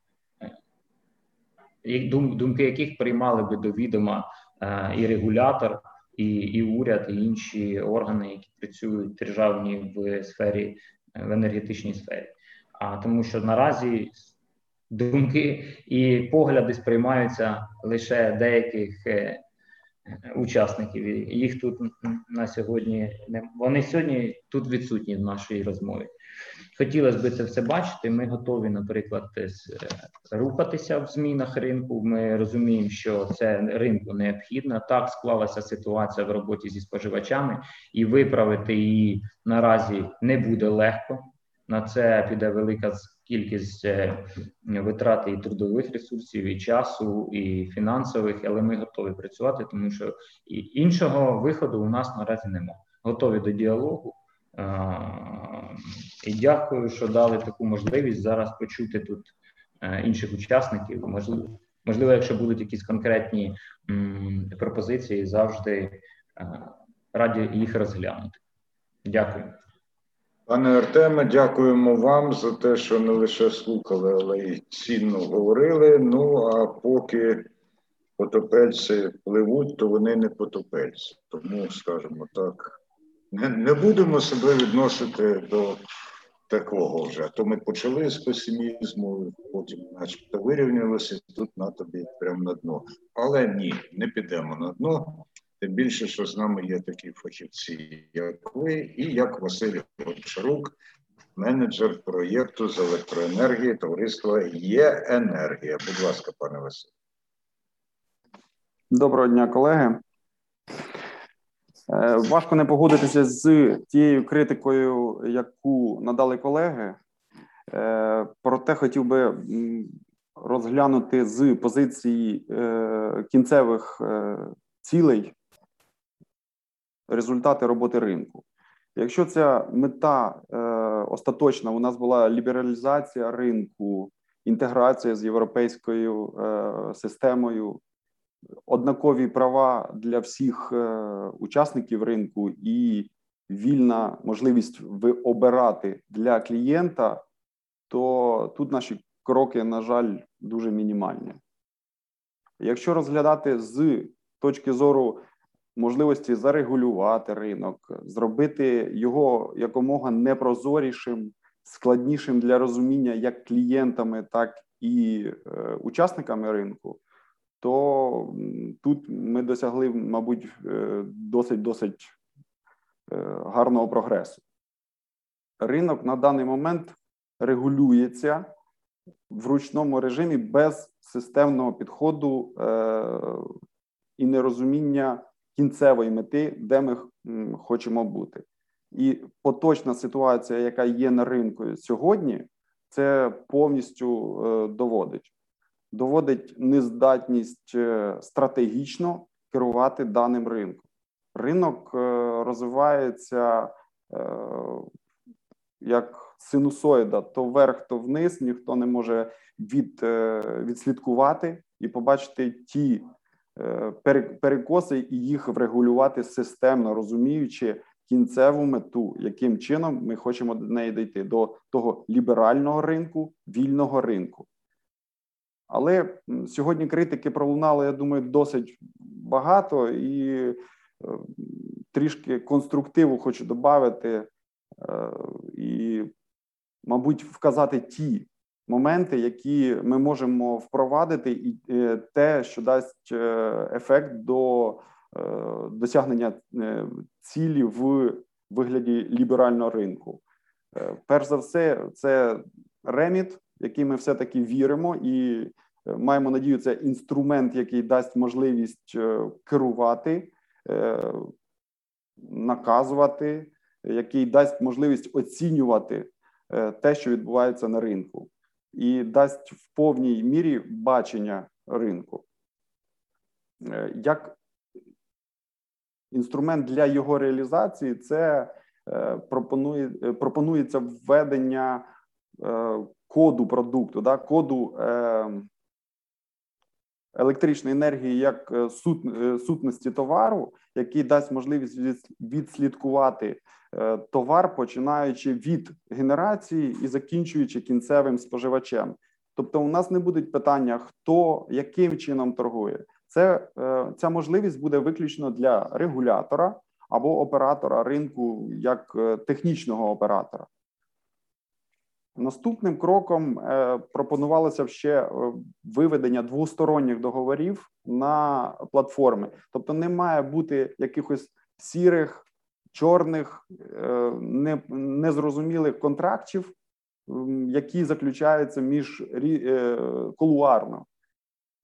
е, думки яких приймали би до відома е, і регулятор, і і уряд, і інші органи, які працюють державні в сфері в енергетичній сфері. А тому, що наразі думки і погляди сприймаються лише деяких е, учасників. Їх тут на сьогодні не вони сьогодні тут відсутні в нашій розмові. Хотілося б це все бачити. Ми готові, наприклад, е, рухатися в змінах ринку. Ми розуміємо, що це ринку необхідно. Так склалася ситуація в роботі зі споживачами, і виправити її наразі не буде легко. На це піде велика кількість е, витрати і трудових ресурсів, і часу, і фінансових, але ми готові працювати, тому що іншого виходу у нас наразі немає. Готові до діалогу. І дякую, що дали таку можливість зараз почути тут е, інших учасників. Можливо, можливо, якщо будуть якісь конкретні пропозиції, завжди е, раді їх розглянути. Дякую. Пане Артеме, дякуємо вам за те, що не лише слухали, але й цінно говорили. Ну а поки потопельці пливуть, то вони не потопельці. Тому, скажімо так, не, не будемо себе відносити до такого вже. То ми почали з песимізму, потім, начебто, вирівнялося тут на тобі прямо на дно. Але ні, не підемо на дно. Тим більше, що з нами є такі фахівці, як ви, і як Василь Гончарук, менеджер проєкту з електроенергії товариства є енергія. Будь ласка, пане Василь. Доброго дня, колеги. Е, важко не погодитися з тією критикою, яку надали колеги. Е, проте хотів би розглянути з позиції е, кінцевих цілей результати роботи ринку. Якщо ця мета е, остаточна, у нас була лібералізація ринку, інтеграція з європейською е, системою, однакові права для всіх е, учасників ринку і вільна можливість обирати для клієнта, то тут наші кроки, на жаль, дуже мінімальні. Якщо розглядати з точки зору можливості зарегулювати ринок, зробити його якомога непрозорішим, складнішим для розуміння як клієнтами, так і е, учасниками ринку, то тут ми досягли, мабуть, е, досить досить е, гарного прогресу. Ринок на даний момент регулюється в ручному режимі без системного підходу е, і нерозуміння кінцевої мети, де ми хочемо бути. І поточна ситуація, яка є на ринку сьогодні, це повністю е, доводить. Доводить нездатність е, стратегічно керувати даним ринком. Ринок е, розвивається як синусоїда то вверх, то вниз. Ніхто не може від, відслідкувати і побачити ті перекоси і їх врегулювати системно, розуміючи кінцеву мету, яким чином ми хочемо до неї дійти до того ліберального ринку, вільного ринку. Але сьогодні критики пролунали, я думаю, досить багато і е, трішки конструктиву хочу додати е, і, мабуть, вказати ті моменти, які ми можемо впровадити, і е, те, що дасть е, ефект до е, досягнення цілі в вигляді ліберального ринку. Перш за все, це реміт, який ми все таки віримо, і маємо надію, це інструмент, який дасть можливість керувати, наказувати, який дасть можливість оцінювати те, що відбувається на ринку і дасть в повній мірі бачення ринку. Е, як інструмент для його реалізації, це е, пропонує, е, пропонується введення коду продукту, да, коду електричної енергії як сут, сутності товару, який дасть можливість відслідкувати Е, товар, починаючи від генерації і закінчуючи кінцевим споживачем. Тобто, у нас не будуть питання, хто яким чином торгує. Це е, ця можливість буде виключно для регулятора або оператора ринку як е, технічного оператора. Наступним кроком пропонувалося ще виведення двосторонніх договорів на платформи, тобто не має бути якихось сірих чорних е, незрозумілих контрактів, які заключаються між е, колуарно.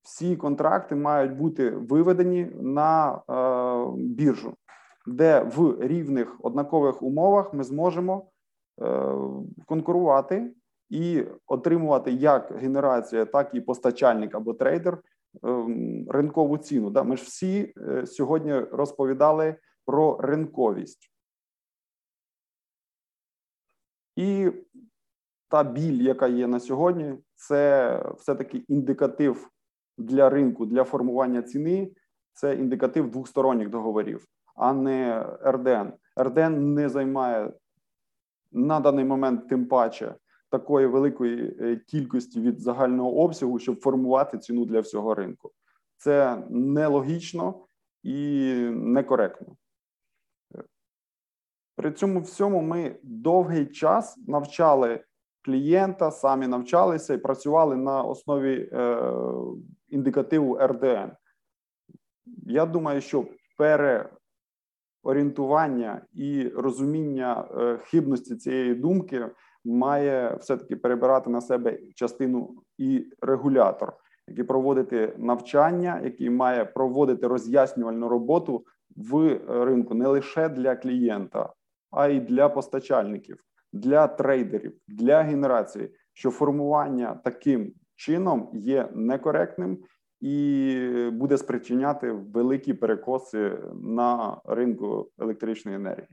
Всі контракти мають бути виведені на е, біржу, де в рівних однакових умовах ми зможемо конкурувати і отримувати як генерація, так і постачальник або трейдер ринкову ціну. Ми ж всі сьогодні розповідали про ринковість. І та біль, яка є на сьогодні, це все-таки індикатив для ринку, для формування ціни. Це індикатив двосторонніх договорів, а не РДН. РДН не займає на даний момент, тим паче, такої великої е, кількості від загального обсягу, щоб формувати ціну для всього ринку. Це нелогічно і некоректно. При цьому всьому ми довгий час навчали клієнта, самі навчалися і працювали на основі е, індикативу РДН. Я думаю, що переорієнтування і розуміння е, хибності цієї думки має все-таки перебирати на себе частину і регулятор, який проводити навчання, який має проводити роз'яснювальну роботу в ринку не лише для клієнта а й для постачальників, для трейдерів, для генерації, що формування таким чином є некоректним і буде спричиняти великі перекоси на ринку електричної енергії.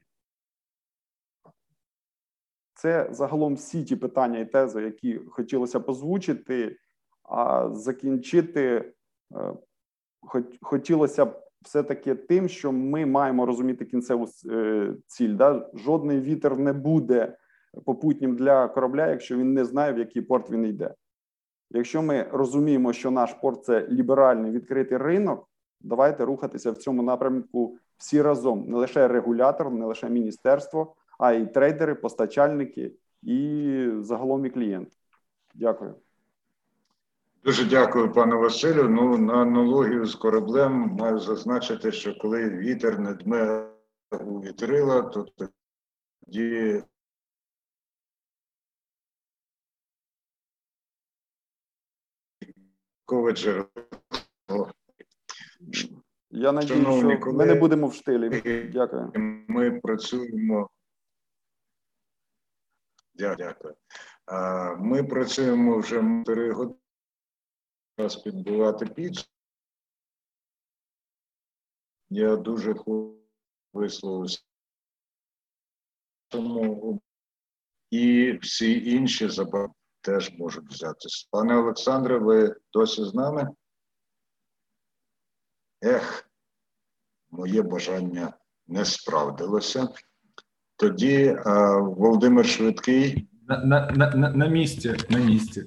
Це загалом всі ті питання і тези, які хотілося б озвучити, а закінчити е, хотілося б все-таки тим, що ми маємо розуміти кінцеву е, ціль. Да? Жодний вітер не буде попутнім для корабля, якщо він не знає, в який порт він йде. Якщо ми розуміємо, що наш порт це ліберальний відкритий ринок, давайте рухатися в цьому напрямку всі разом, не лише регулятор, не лише міністерство, а й трейдери, постачальники і загалом і клієнти. Дякую. Дуже дякую, пане Василю. Ну, на аналогію з кораблем маю зазначити, що коли вітер не дме у вітрила, то тоді джерело. Я надію, що колеги, ми не будемо в штилі. Дякую. Ми працюємо. Дякую. Ми працюємо вже 4 години час підбивати підсумки. Я дуже хочу висловився тому і всі інші забави теж можуть взятися. Пане Олександре, ви досі з нами? Ех, моє бажання не справдилося. Тоді а, Володимир Швидкий. На на, на, на місці. на місці.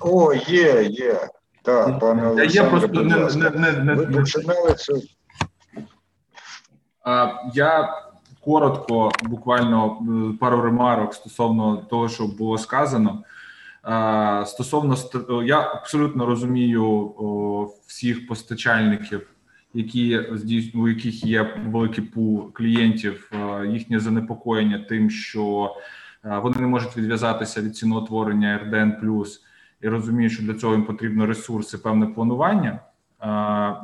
О, є, є. Так, пане Олександре, будь ласка. Не, не, не, ви починали це. Я коротко, буквально е, пару ремарок стосовно того, що було сказано. Стосовно я абсолютно розумію всіх постачальників, які у яких є великий пул клієнтів, їхнє занепокоєння тим, що вони не можуть відв'язатися від ціноутворення РДН+, і розумію, що для цього їм потрібно ресурси, певне планування.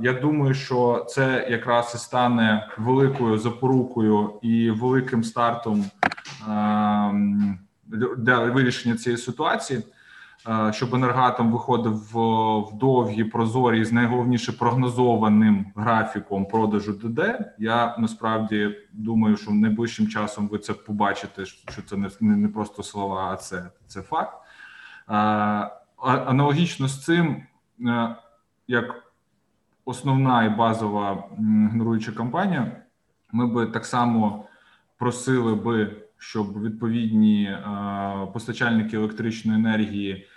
Я думаю, що це якраз і стане великою запорукою і великим стартом для вирішення цієї ситуації, щоб енергатом виходив в довгі прозорі з найголовніше прогнозованим графіком продажу ДД. Я насправді думаю, що найближчим часом ви це побачите, що це не просто слова, а це, це факт. Аналогічно з цим, е, як основна і базова генеруюча компанія, ми би так само просили би, щоб відповідні е, постачальники електричної енергії е,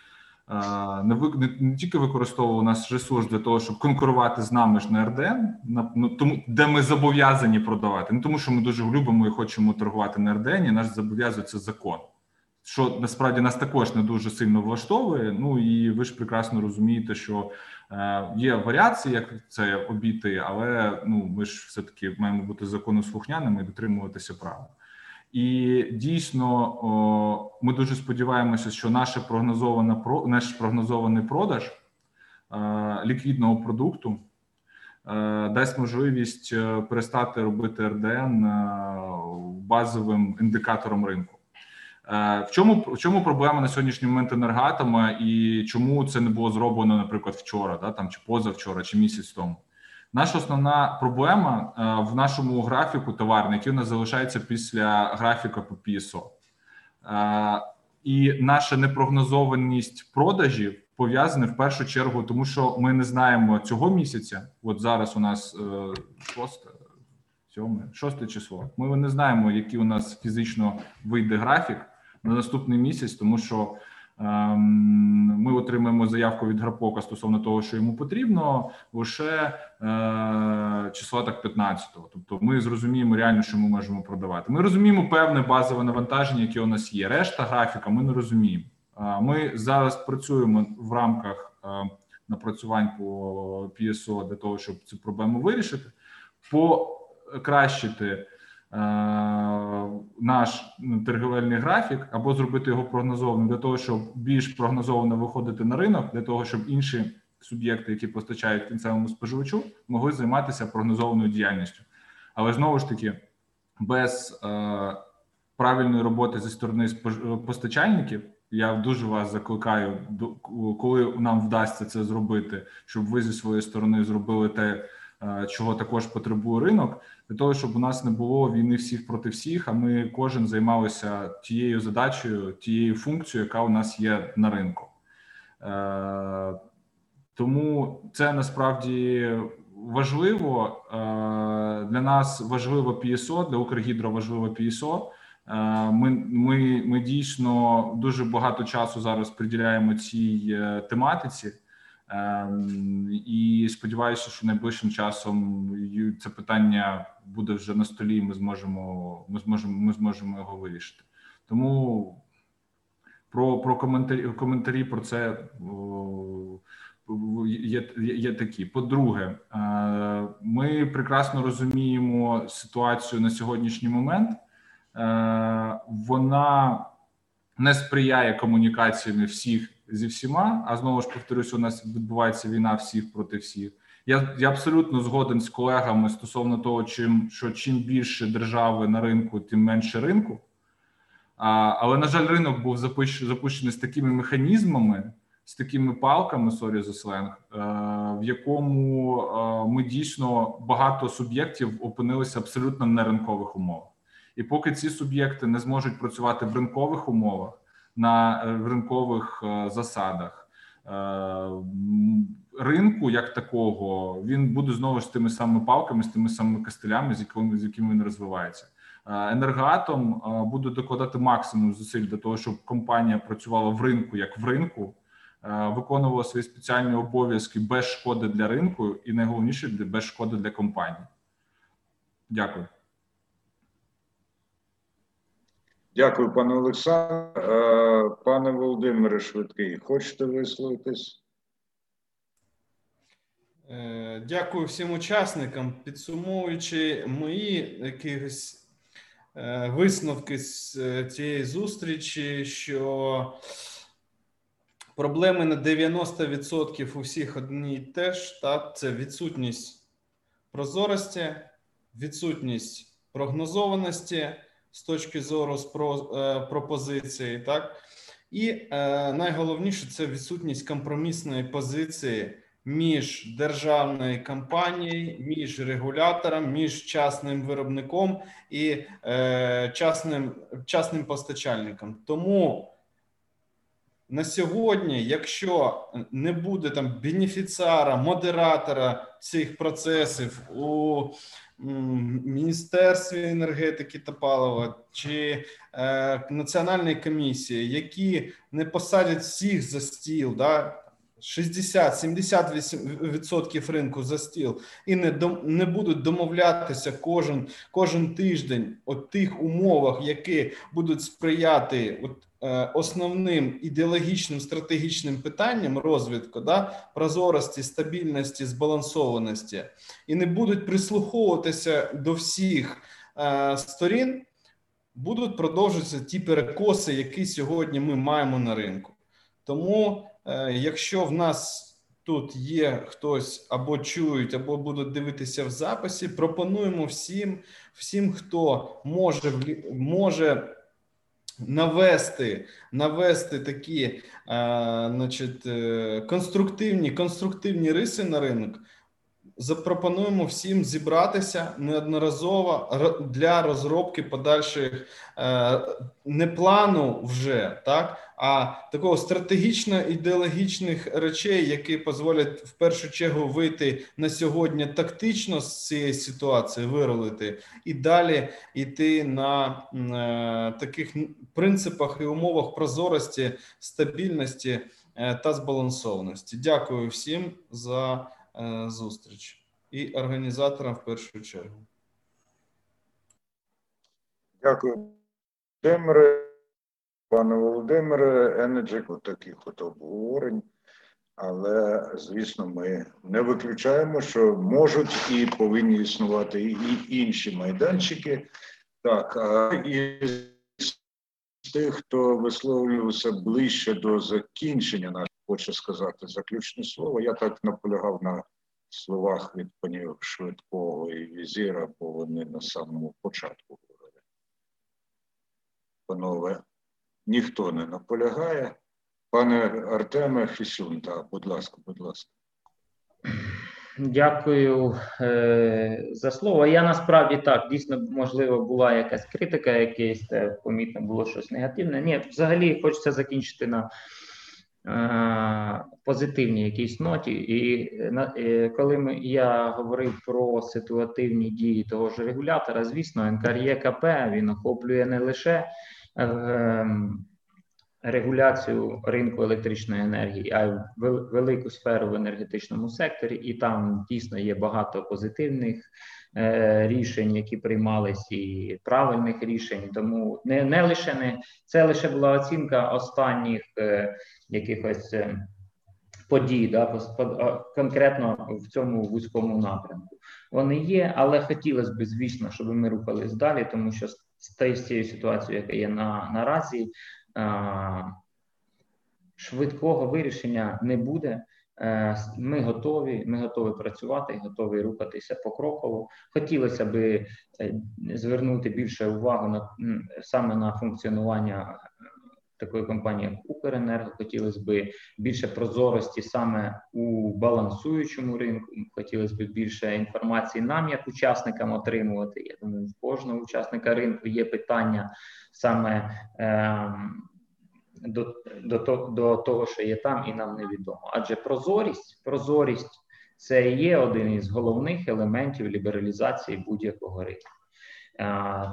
не не, тільки використовували наш ресурс для того, щоб конкурувати з нами ж на РДН, на ну, тому де ми зобов'язані продавати, не тому, що ми дуже любимо і хочемо торгувати на РДН, і нас зобов'язує це закон що насправді нас також не дуже сильно влаштовує. Ну і ви ж прекрасно розумієте, що е, є варіації, як це обійти, але ну ми ж все таки маємо бути законослухняними і дотримуватися права. І дійсно ми дуже сподіваємося, що наша прогнозована наш прогнозований продаж е, ліквідного продукту е, дасть можливість е, перестати робити РДН базовим індикатором ринку. В чому в чому проблема на сьогоднішній момент енергатома і чому це не було зроблено, наприклад, вчора, да там чи позавчора, чи місяць тому? Наша основна проблема е, в нашому графіку товарний, який у нас залишається після графіка по PSO. Е, і наша непрогнозованість продажів пов'язана в першу чергу, тому що ми не знаємо цього місяця. От зараз у нас шосте, сьоме, шосте число. Ми не знаємо, який у нас фізично вийде графік на наступний місяць, тому що ми отримаємо заявку від Грапока стосовно того, що йому потрібно, лише е, числа так 15-го. Тобто, ми зрозуміємо реально, що ми можемо продавати. Ми розуміємо певне базове навантаження, яке у нас є. Решта графіка, ми не розуміємо. Е, ми зараз працюємо в рамках е, напрацювань по PSO для того, щоб цю проблему вирішити, покращити. Е, наш торговельний графік або зробити його прогнозованим для того, щоб більш прогнозовано виходити на ринок, для того, щоб інші суб'єкти, які постачають кінцевому споживачу, могли займатися прогнозованою діяльністю. Але знову ж таки, без е, правильної роботи зі сторони постачальників Я дуже вас закликаю, коли нам вдасться це зробити, щоб ви зі своєї сторони зробили те, е, чого також потребує ринок, для того, щоб у нас не було війни всіх проти всіх. А ми кожен займалися тією задачею, тією функцією, яка у нас є на ринку. Е, тому це насправді важливо е, для нас. Важливо PSO, для Укргідро важливо PSO. Е, ми ми, ми дійсно дуже багато часу зараз приділяємо цій е, тематиці, і сподіваюся, що найближчим часом це питання буде вже на столі. і Ми зможемо. Ми зможемо. Ми зможемо його вирішити. Тому про про коментарі коментарі про це є, є такі. По-друге, е, ми прекрасно розуміємо ситуацію на сьогоднішній момент. Е, вона не сприяє комунікаціями всіх зі всіма. А знову ж повторюсь, у нас відбувається війна всіх проти всіх. Я я абсолютно згоден з колегами стосовно того, чим що чим більше держави на ринку, тим менше ринку. А, Але на жаль, ринок був запущений з такими механізмами з такими палками sorry за сленг, е, в якому е, ми дійсно багато суб'єктів опинилися абсолютно на ринкових умовах. І поки ці суб'єкти не зможуть працювати в ринкових умовах на е, ринкових засадах ринку, як такого, він буде знову ж тими самими палками, з тими самими костилями, з якими з якими він розвивається. Енергоатом буде докладати максимум зусиль для того, щоб компанія працювала в ринку як в ринку. Е, виконувала свої спеціальні обов'язки без шкоди для ринку, і найголовніше без шкоди для компанії. Дякую. Дякую, пане Олександр. Е, пане Володимире Швидкий, хочете висловитись? Е, дякую всім учасникам. Підсумовуючи мої якихось висновки з цієї зустрічі, що Проблеми на 90% у всіх одні і теж. Так? Це відсутність прозорості, відсутність прогнозованості з точки зору е, пропозиції. Так? І е, найголовніше це відсутність компромісної позиції між державною компанією, між регулятором, між частним виробником і е, частним, частним постачальником. Тому на сьогодні, якщо не буде там бенефіціара, модератора цих процесів у Міністерстві енергетики та палива чи е, національної комісії, які не посадять всіх за стіл, да? 60-70% ринку за стіл. І не дом, не будуть домовлятися кожен кожен тиждень у тих умовах, які будуть сприяти от, основним ідеологічним стратегічним питанням розвитку, да, прозорості, стабільності, збалансованості, і не будуть прислуховуватися до всіх е, сторін, будуть продовжуватися ті перекоси, які сьогодні ми маємо на ринку. Тому Е, якщо в нас тут є хтось або чують, або будуть дивитися в записі, пропонуємо всім, всім, хто може може навести навести такі е, значить, е, конструктивні, конструктивні риси на ринок. Запропонуємо всім зібратися неодноразово для розробки подальших не плану вже так, а такого стратегічно ідеологічних речей, які дозволять в першу чергу вийти на сьогодні тактично з цієї ситуації, виролити і далі йти на е, таких принципах і умовах прозорості, стабільності е, та збалансованості. Дякую всім за е, зустріч і організаторам в першу чергу. Дякую, Демре. Пане Володимире, Енеджик, таких от обговорень, але звісно, ми не виключаємо, що можуть і повинні існувати і інші майданчики. Так, а і тих, хто висловлювався ближче до закінчення, нас хоче сказати заключне слово. Я так наполягав на словах від пані Швидкого і Візіра, бо вони на самому початку говорили. Панове. Ніхто не наполягає. Пане Артеме Фісюн, так, будь ласка, будь ласка. Дякую е, за слово. Я насправді так дійсно можливо була якась критика, якесь помітно було щось негативне. Ні, взагалі хочеться закінчити на е, позитивній якійсь ноті. І е, коли ми, я говорив про ситуативні дії того ж регулятора, звісно, НКРЄКП він охоплює не лише. Регуляцію ринку електричної енергії, а велику сферу в енергетичному секторі, і там дійсно є багато позитивних е, рішень, які приймались, і правильних рішень. Тому не не лише не це лише була оцінка останніх е, якихось. Е, Подій да, конкретно в цьому вузькому напрямку вони є, але хотілося б, звісно, щоб ми рухались далі, тому що з цією ситуацією, яка є на наразі, швидкого вирішення не буде. Е, ми готові, ми готові працювати, готові рухатися покроково. Хотілося б е, звернути більше увагу на саме на функціонування такої компанії, як Укренерго. Хотілося б більше прозорості саме у балансуючому ринку. Хотілося б більше інформації нам, як учасникам, отримувати. Я думаю, в кожного учасника ринку є питання саме. Е, до до, до того, що є там, і нам невідомо. Адже прозорість, прозорість це є один із головних елементів лібералізації будь-якого ринку.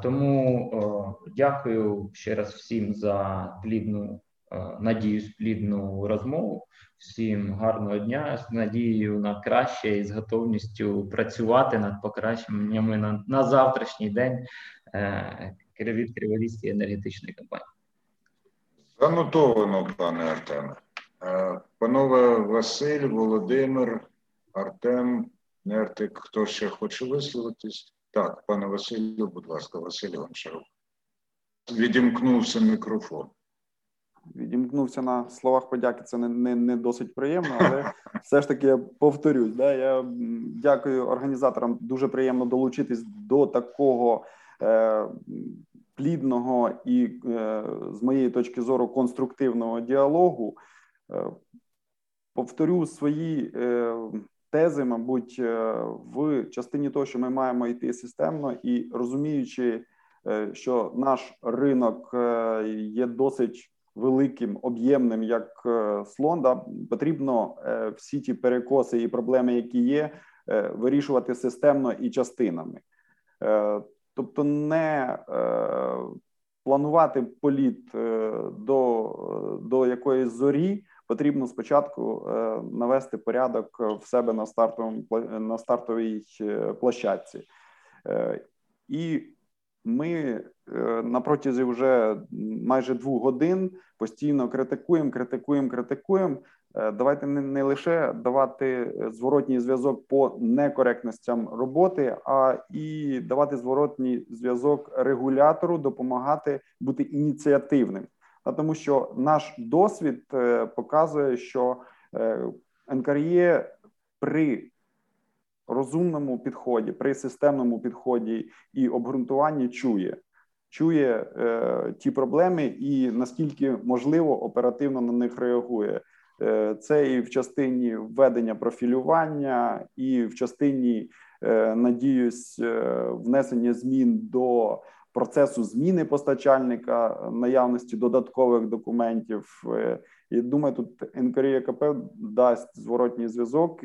Тому дякую ще раз всім за плідну, о, надіюсь, плідну розмову. Всім гарного дня з надією на краще і з готовністю працювати над покращеннями на, на завтрашній день е, від Криворізької енергетичної компанії. Занотовано, пане Артеме. Е, панове Василь, Володимир, Артем, Нертик, хто ще хоче висловитись? Так, пане Василю, будь ласка, Василь Гончаров. Відімкнувся мікрофон. Відімкнувся на словах подяки. Це не не, не досить приємно, але (laughs) все ж таки я повторюсь. Да? Я дякую організаторам. Дуже приємно долучитись до такого е, плідного і, е, з моєї точки зору, конструктивного діалогу. Е, повторю свої е, тези, мабуть, в частині того, що ми маємо йти системно і розуміючи, що наш ринок є досить великим об'ємним, як слон, да, потрібно всі ті перекоси і проблеми, які є, вирішувати системно і частинами. Тобто не е, планувати політ е, до до якоїсь зорі, потрібно спочатку е, навести порядок в себе на стартовому на стартовій е, площадці. Е, і ми на протязі вже майже двох годин постійно критикуємо, критикуємо, критикуємо. Давайте не лише давати зворотній зв'язок по некоректностям роботи, а і давати зворотній зв'язок регулятору, допомагати бути ініціативним. Тому що наш досвід е, показує, що е, НКРЄ при розумному підході, при системному підході і обґрунтуванні чує. Чує е, ті проблеми і наскільки можливо оперативно на них реагує. Е, це і в частині введення профілювання, і в частині, е, надіюсь, е, внесення змін до процесу зміни постачальника, наявності додаткових документів. І думаю, тут НКРЄКП дасть зворотній зв'язок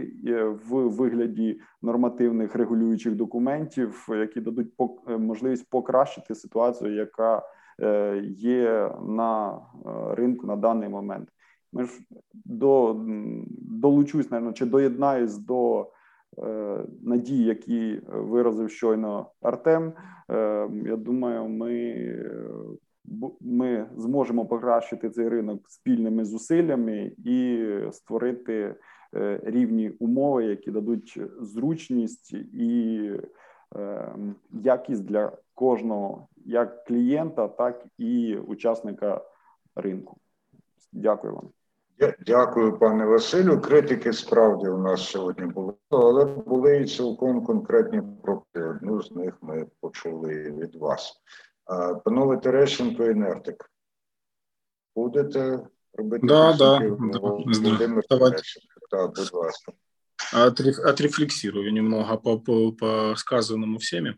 в вигляді нормативних регулюючих документів, які дадуть можливість покращити ситуацію, яка є на ринку на даний момент. Ми ж до долучусь, навіть, чи доєднаюсь до е, надій, які виразив щойно Артем. Е, Я думаю, ми ми зможемо покращити цей ринок спільними зусиллями і створити е, рівні умови, які дадуть зручність і е, якість для кожного як клієнта, так і учасника ринку. Дякую вам. Дякую, пане Василю. Критики справді у нас сьогодні були, але були і цілком конкретні проти. Одну з них ми почули від вас. Панове Терещенко і Нертик. будете робити Да, да, да. Володимир. Терещенко. Так, будь ласка. Отре- Отрефлексирую немного по, по, по сказанному всеми.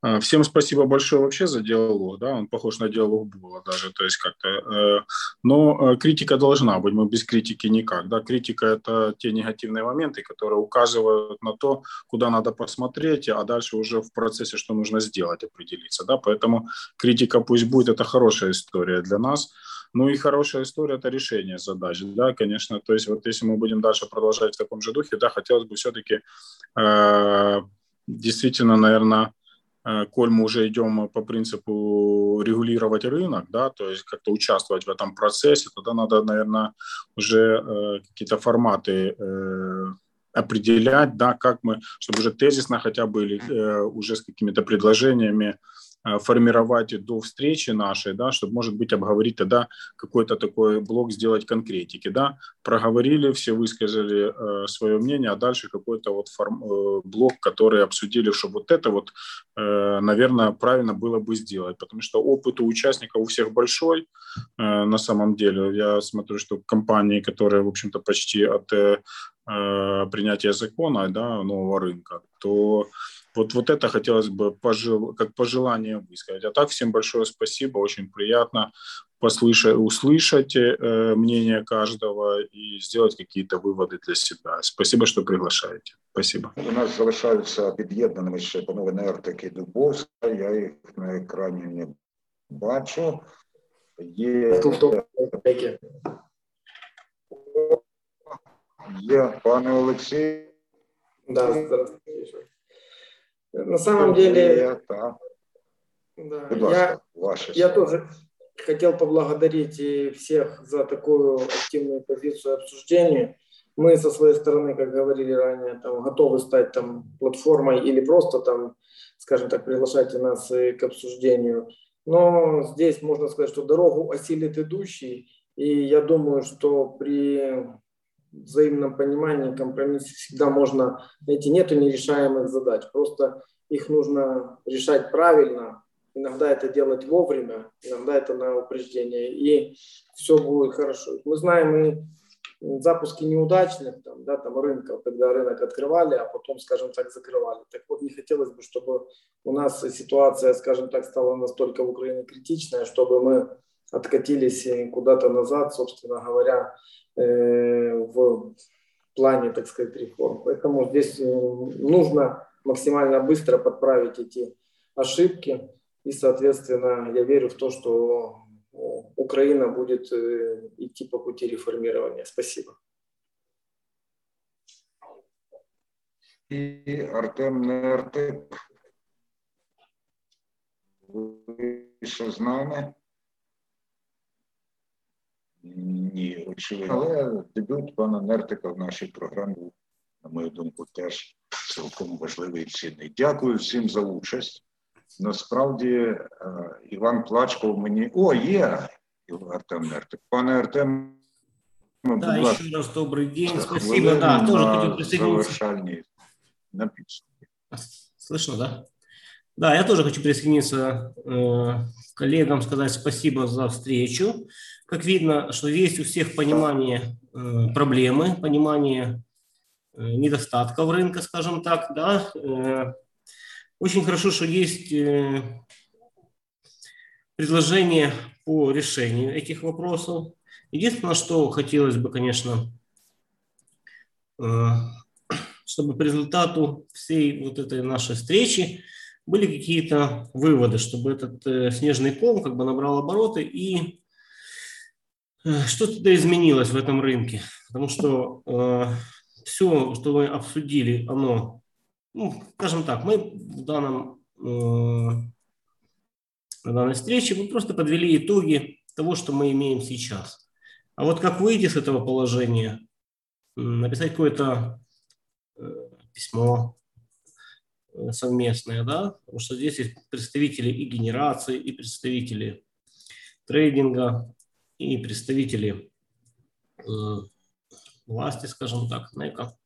А, Всем спасибо большое вообще за диалог, да, он похож на диалог было даже, то есть как-то, э, но э, критика должна быть, мы без критики никак, да, критика это те негативные моменты, которые указывают на то, куда надо посмотреть, а дальше уже в процессе, что нужно сделать, определиться, да, поэтому критика пусть будет, это хорошая история для нас, ну и хорошая история – это решение задач, да, конечно. То есть вот если мы будем дальше продолжать в таком же духе, да, хотелось бы все-таки э, действительно, наверное, коль мы уже идем по принципу регулировать рынок, да, то есть как-то участвовать в этом процессе, тогда надо, наверное, уже э, какие-то форматы э, определять, да, как мы, чтобы уже тезисно хотя бы или, э, уже с какими-то предложениями формировать до встречи нашей, да, чтобы, может быть, обговорить тогда какой-то такой блок, сделать конкретики, да, проговорили, все высказали э, свое мнение, а дальше какой-то вот форм, э, блок, который обсудили, чтобы вот это вот, э, наверное, правильно было бы сделать, потому что опыт у участников у всех большой, э, на самом деле, я смотрю, что компании, которые, в общем-то, почти от э, э, принятия закона, да, нового рынка, то вот, вот это хотелось бы пожел, как пожелание высказать. А так всем большое спасибо, очень приятно послышать, услышать э, мнение каждого и сделать какие-то выводы для себя. Спасибо, что приглашаете. Спасибо. У нас залишаються під'єднаними ще панове Нертик і Дубовська. Я їх на екрані не бачу. Є, є пане Олексій. Да, здравствуйте. На самом деле, да, Будь я, ваше я тоже хотел поблагодарить и всех за такую активную позицию обсуждения. Мы со своей стороны, как говорили ранее, там, готовы стать там, платформой или просто там, скажем так, приглашайте нас к обсуждению. Но здесь можно сказать, что дорогу осилит идущий. И я думаю, что при взаимном понимании компромисс всегда можно найти. Нету нерешаемых задач. Просто их нужно решать правильно. Иногда это делать вовремя, иногда это на упреждение. И все будет хорошо. Мы знаем и запуски неудачных там, да, там рынков, когда рынок открывали, а потом, скажем так, закрывали. Так вот, не хотелось бы, чтобы у нас ситуация, скажем так, стала настолько в Украине критичная, чтобы мы откатились куда-то назад, собственно говоря, э, в плане, так сказать, реформ. Поэтому здесь э, нужно максимально быстро подправить эти ошибки. И, соответственно, я верю в то, что Украина будет э, идти по пути реформирования. Спасибо. І Артем Нертик. Ви ще з нами? Ні, очевидно. Але дебют пана Нертика в нашій програмі, на мою думку, теж цілком важливий і цінний. Дякую всім за участь. Насправді, е, Іван Плачков мені. О, є! Артем Нертик. Пане Артем, Да, ласка, еще раз добрый день. Спасибо. Да, тоже хотел присоединиться. завершальні на підсумки. Слышно, да? Да, я тоже хочу присоединиться э, коллегам, сказать спасибо за встречу. Как видно, что есть у всех понимание э, проблемы, понимание э, недостатков рынка, скажем так, да. Э, очень хорошо, что есть э, предложения по решению этих вопросов. Единственное, что хотелось бы, конечно, э, чтобы по результату всей вот этой нашей встречи были какие-то выводы, чтобы этот э, снежный ком как бы набрал обороты и э, что-то изменилось в этом рынке. Потому что э, все, что мы обсудили, оно, ну, скажем так, мы в данном э, на данной встрече мы просто подвели итоги того, что мы имеем сейчас. А вот как выйти с этого положения, написать какое-то письмо э, совместное, да, потому что здесь есть представители и генерации, и представители трейдинга, и представители э, власти, скажем так, НЭКа.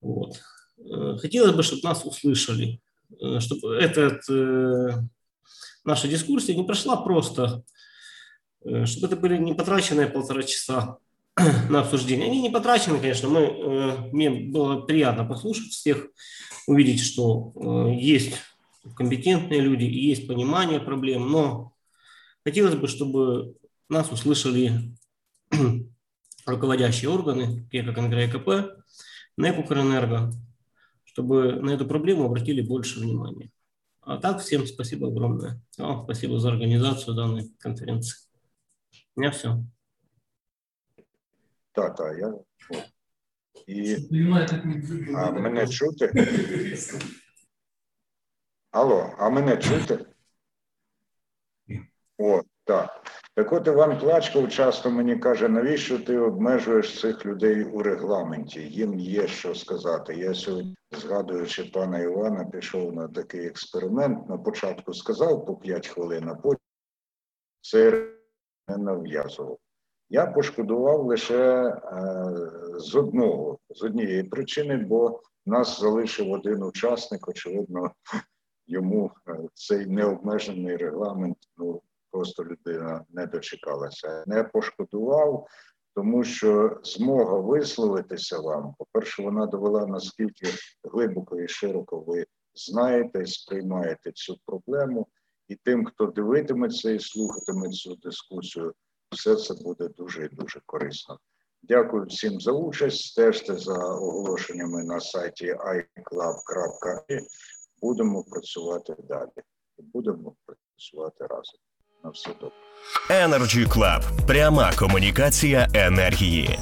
Вот. Э, Хотелось бы, чтобы нас услышали, э, чтобы этот, э, наша дискуссия не прошла просто чтобы это были не потраченные полтора часа (clears throat) на обсуждение. Они не потрачены, конечно. Мы, э, мне было приятно послушать всех, увидеть, что есть компетентные люди есть понимание проблем, но хотелось бы, чтобы нас услышали (clears throat) руководящие органы, такие как НГРКП, НЭК Укрэнерго, чтобы на эту проблему обратили больше внимания. А так, всем спасибо огромное. Вам спасибо за организацию данной конференции. У меня все. Так, а я. І... А мене чути? Алло, а мене чути? О, так. Так от Іван Плачков часто мені каже, навіщо ти обмежуєш цих людей у регламенті? Їм є що сказати. Я сьогодні, згадуючи пана Івана, пішов на такий експеримент. На початку сказав по 5 хвилин, а потім це не нав'язував. Я пошкодував лише е, з одного, з однієї причини, бо нас залишив один учасник, очевидно, (laughs) йому е, цей необмежений регламент ну, просто людина не дочекалася. Не пошкодував, тому що змога висловитися вам, по-перше, вона довела наскільки глибоко і широко ви знаєте, сприймаєте цю проблему, і тим, хто дивитиметься і слухатиме цю дискусію, все це буде дуже і дуже корисно. Дякую всім за участь. Стежте за оголошеннями на сайті iClub.ua. Будемо працювати далі. Будемо працювати разом. На все добре. Energy Club. Пряма комунікація енергії.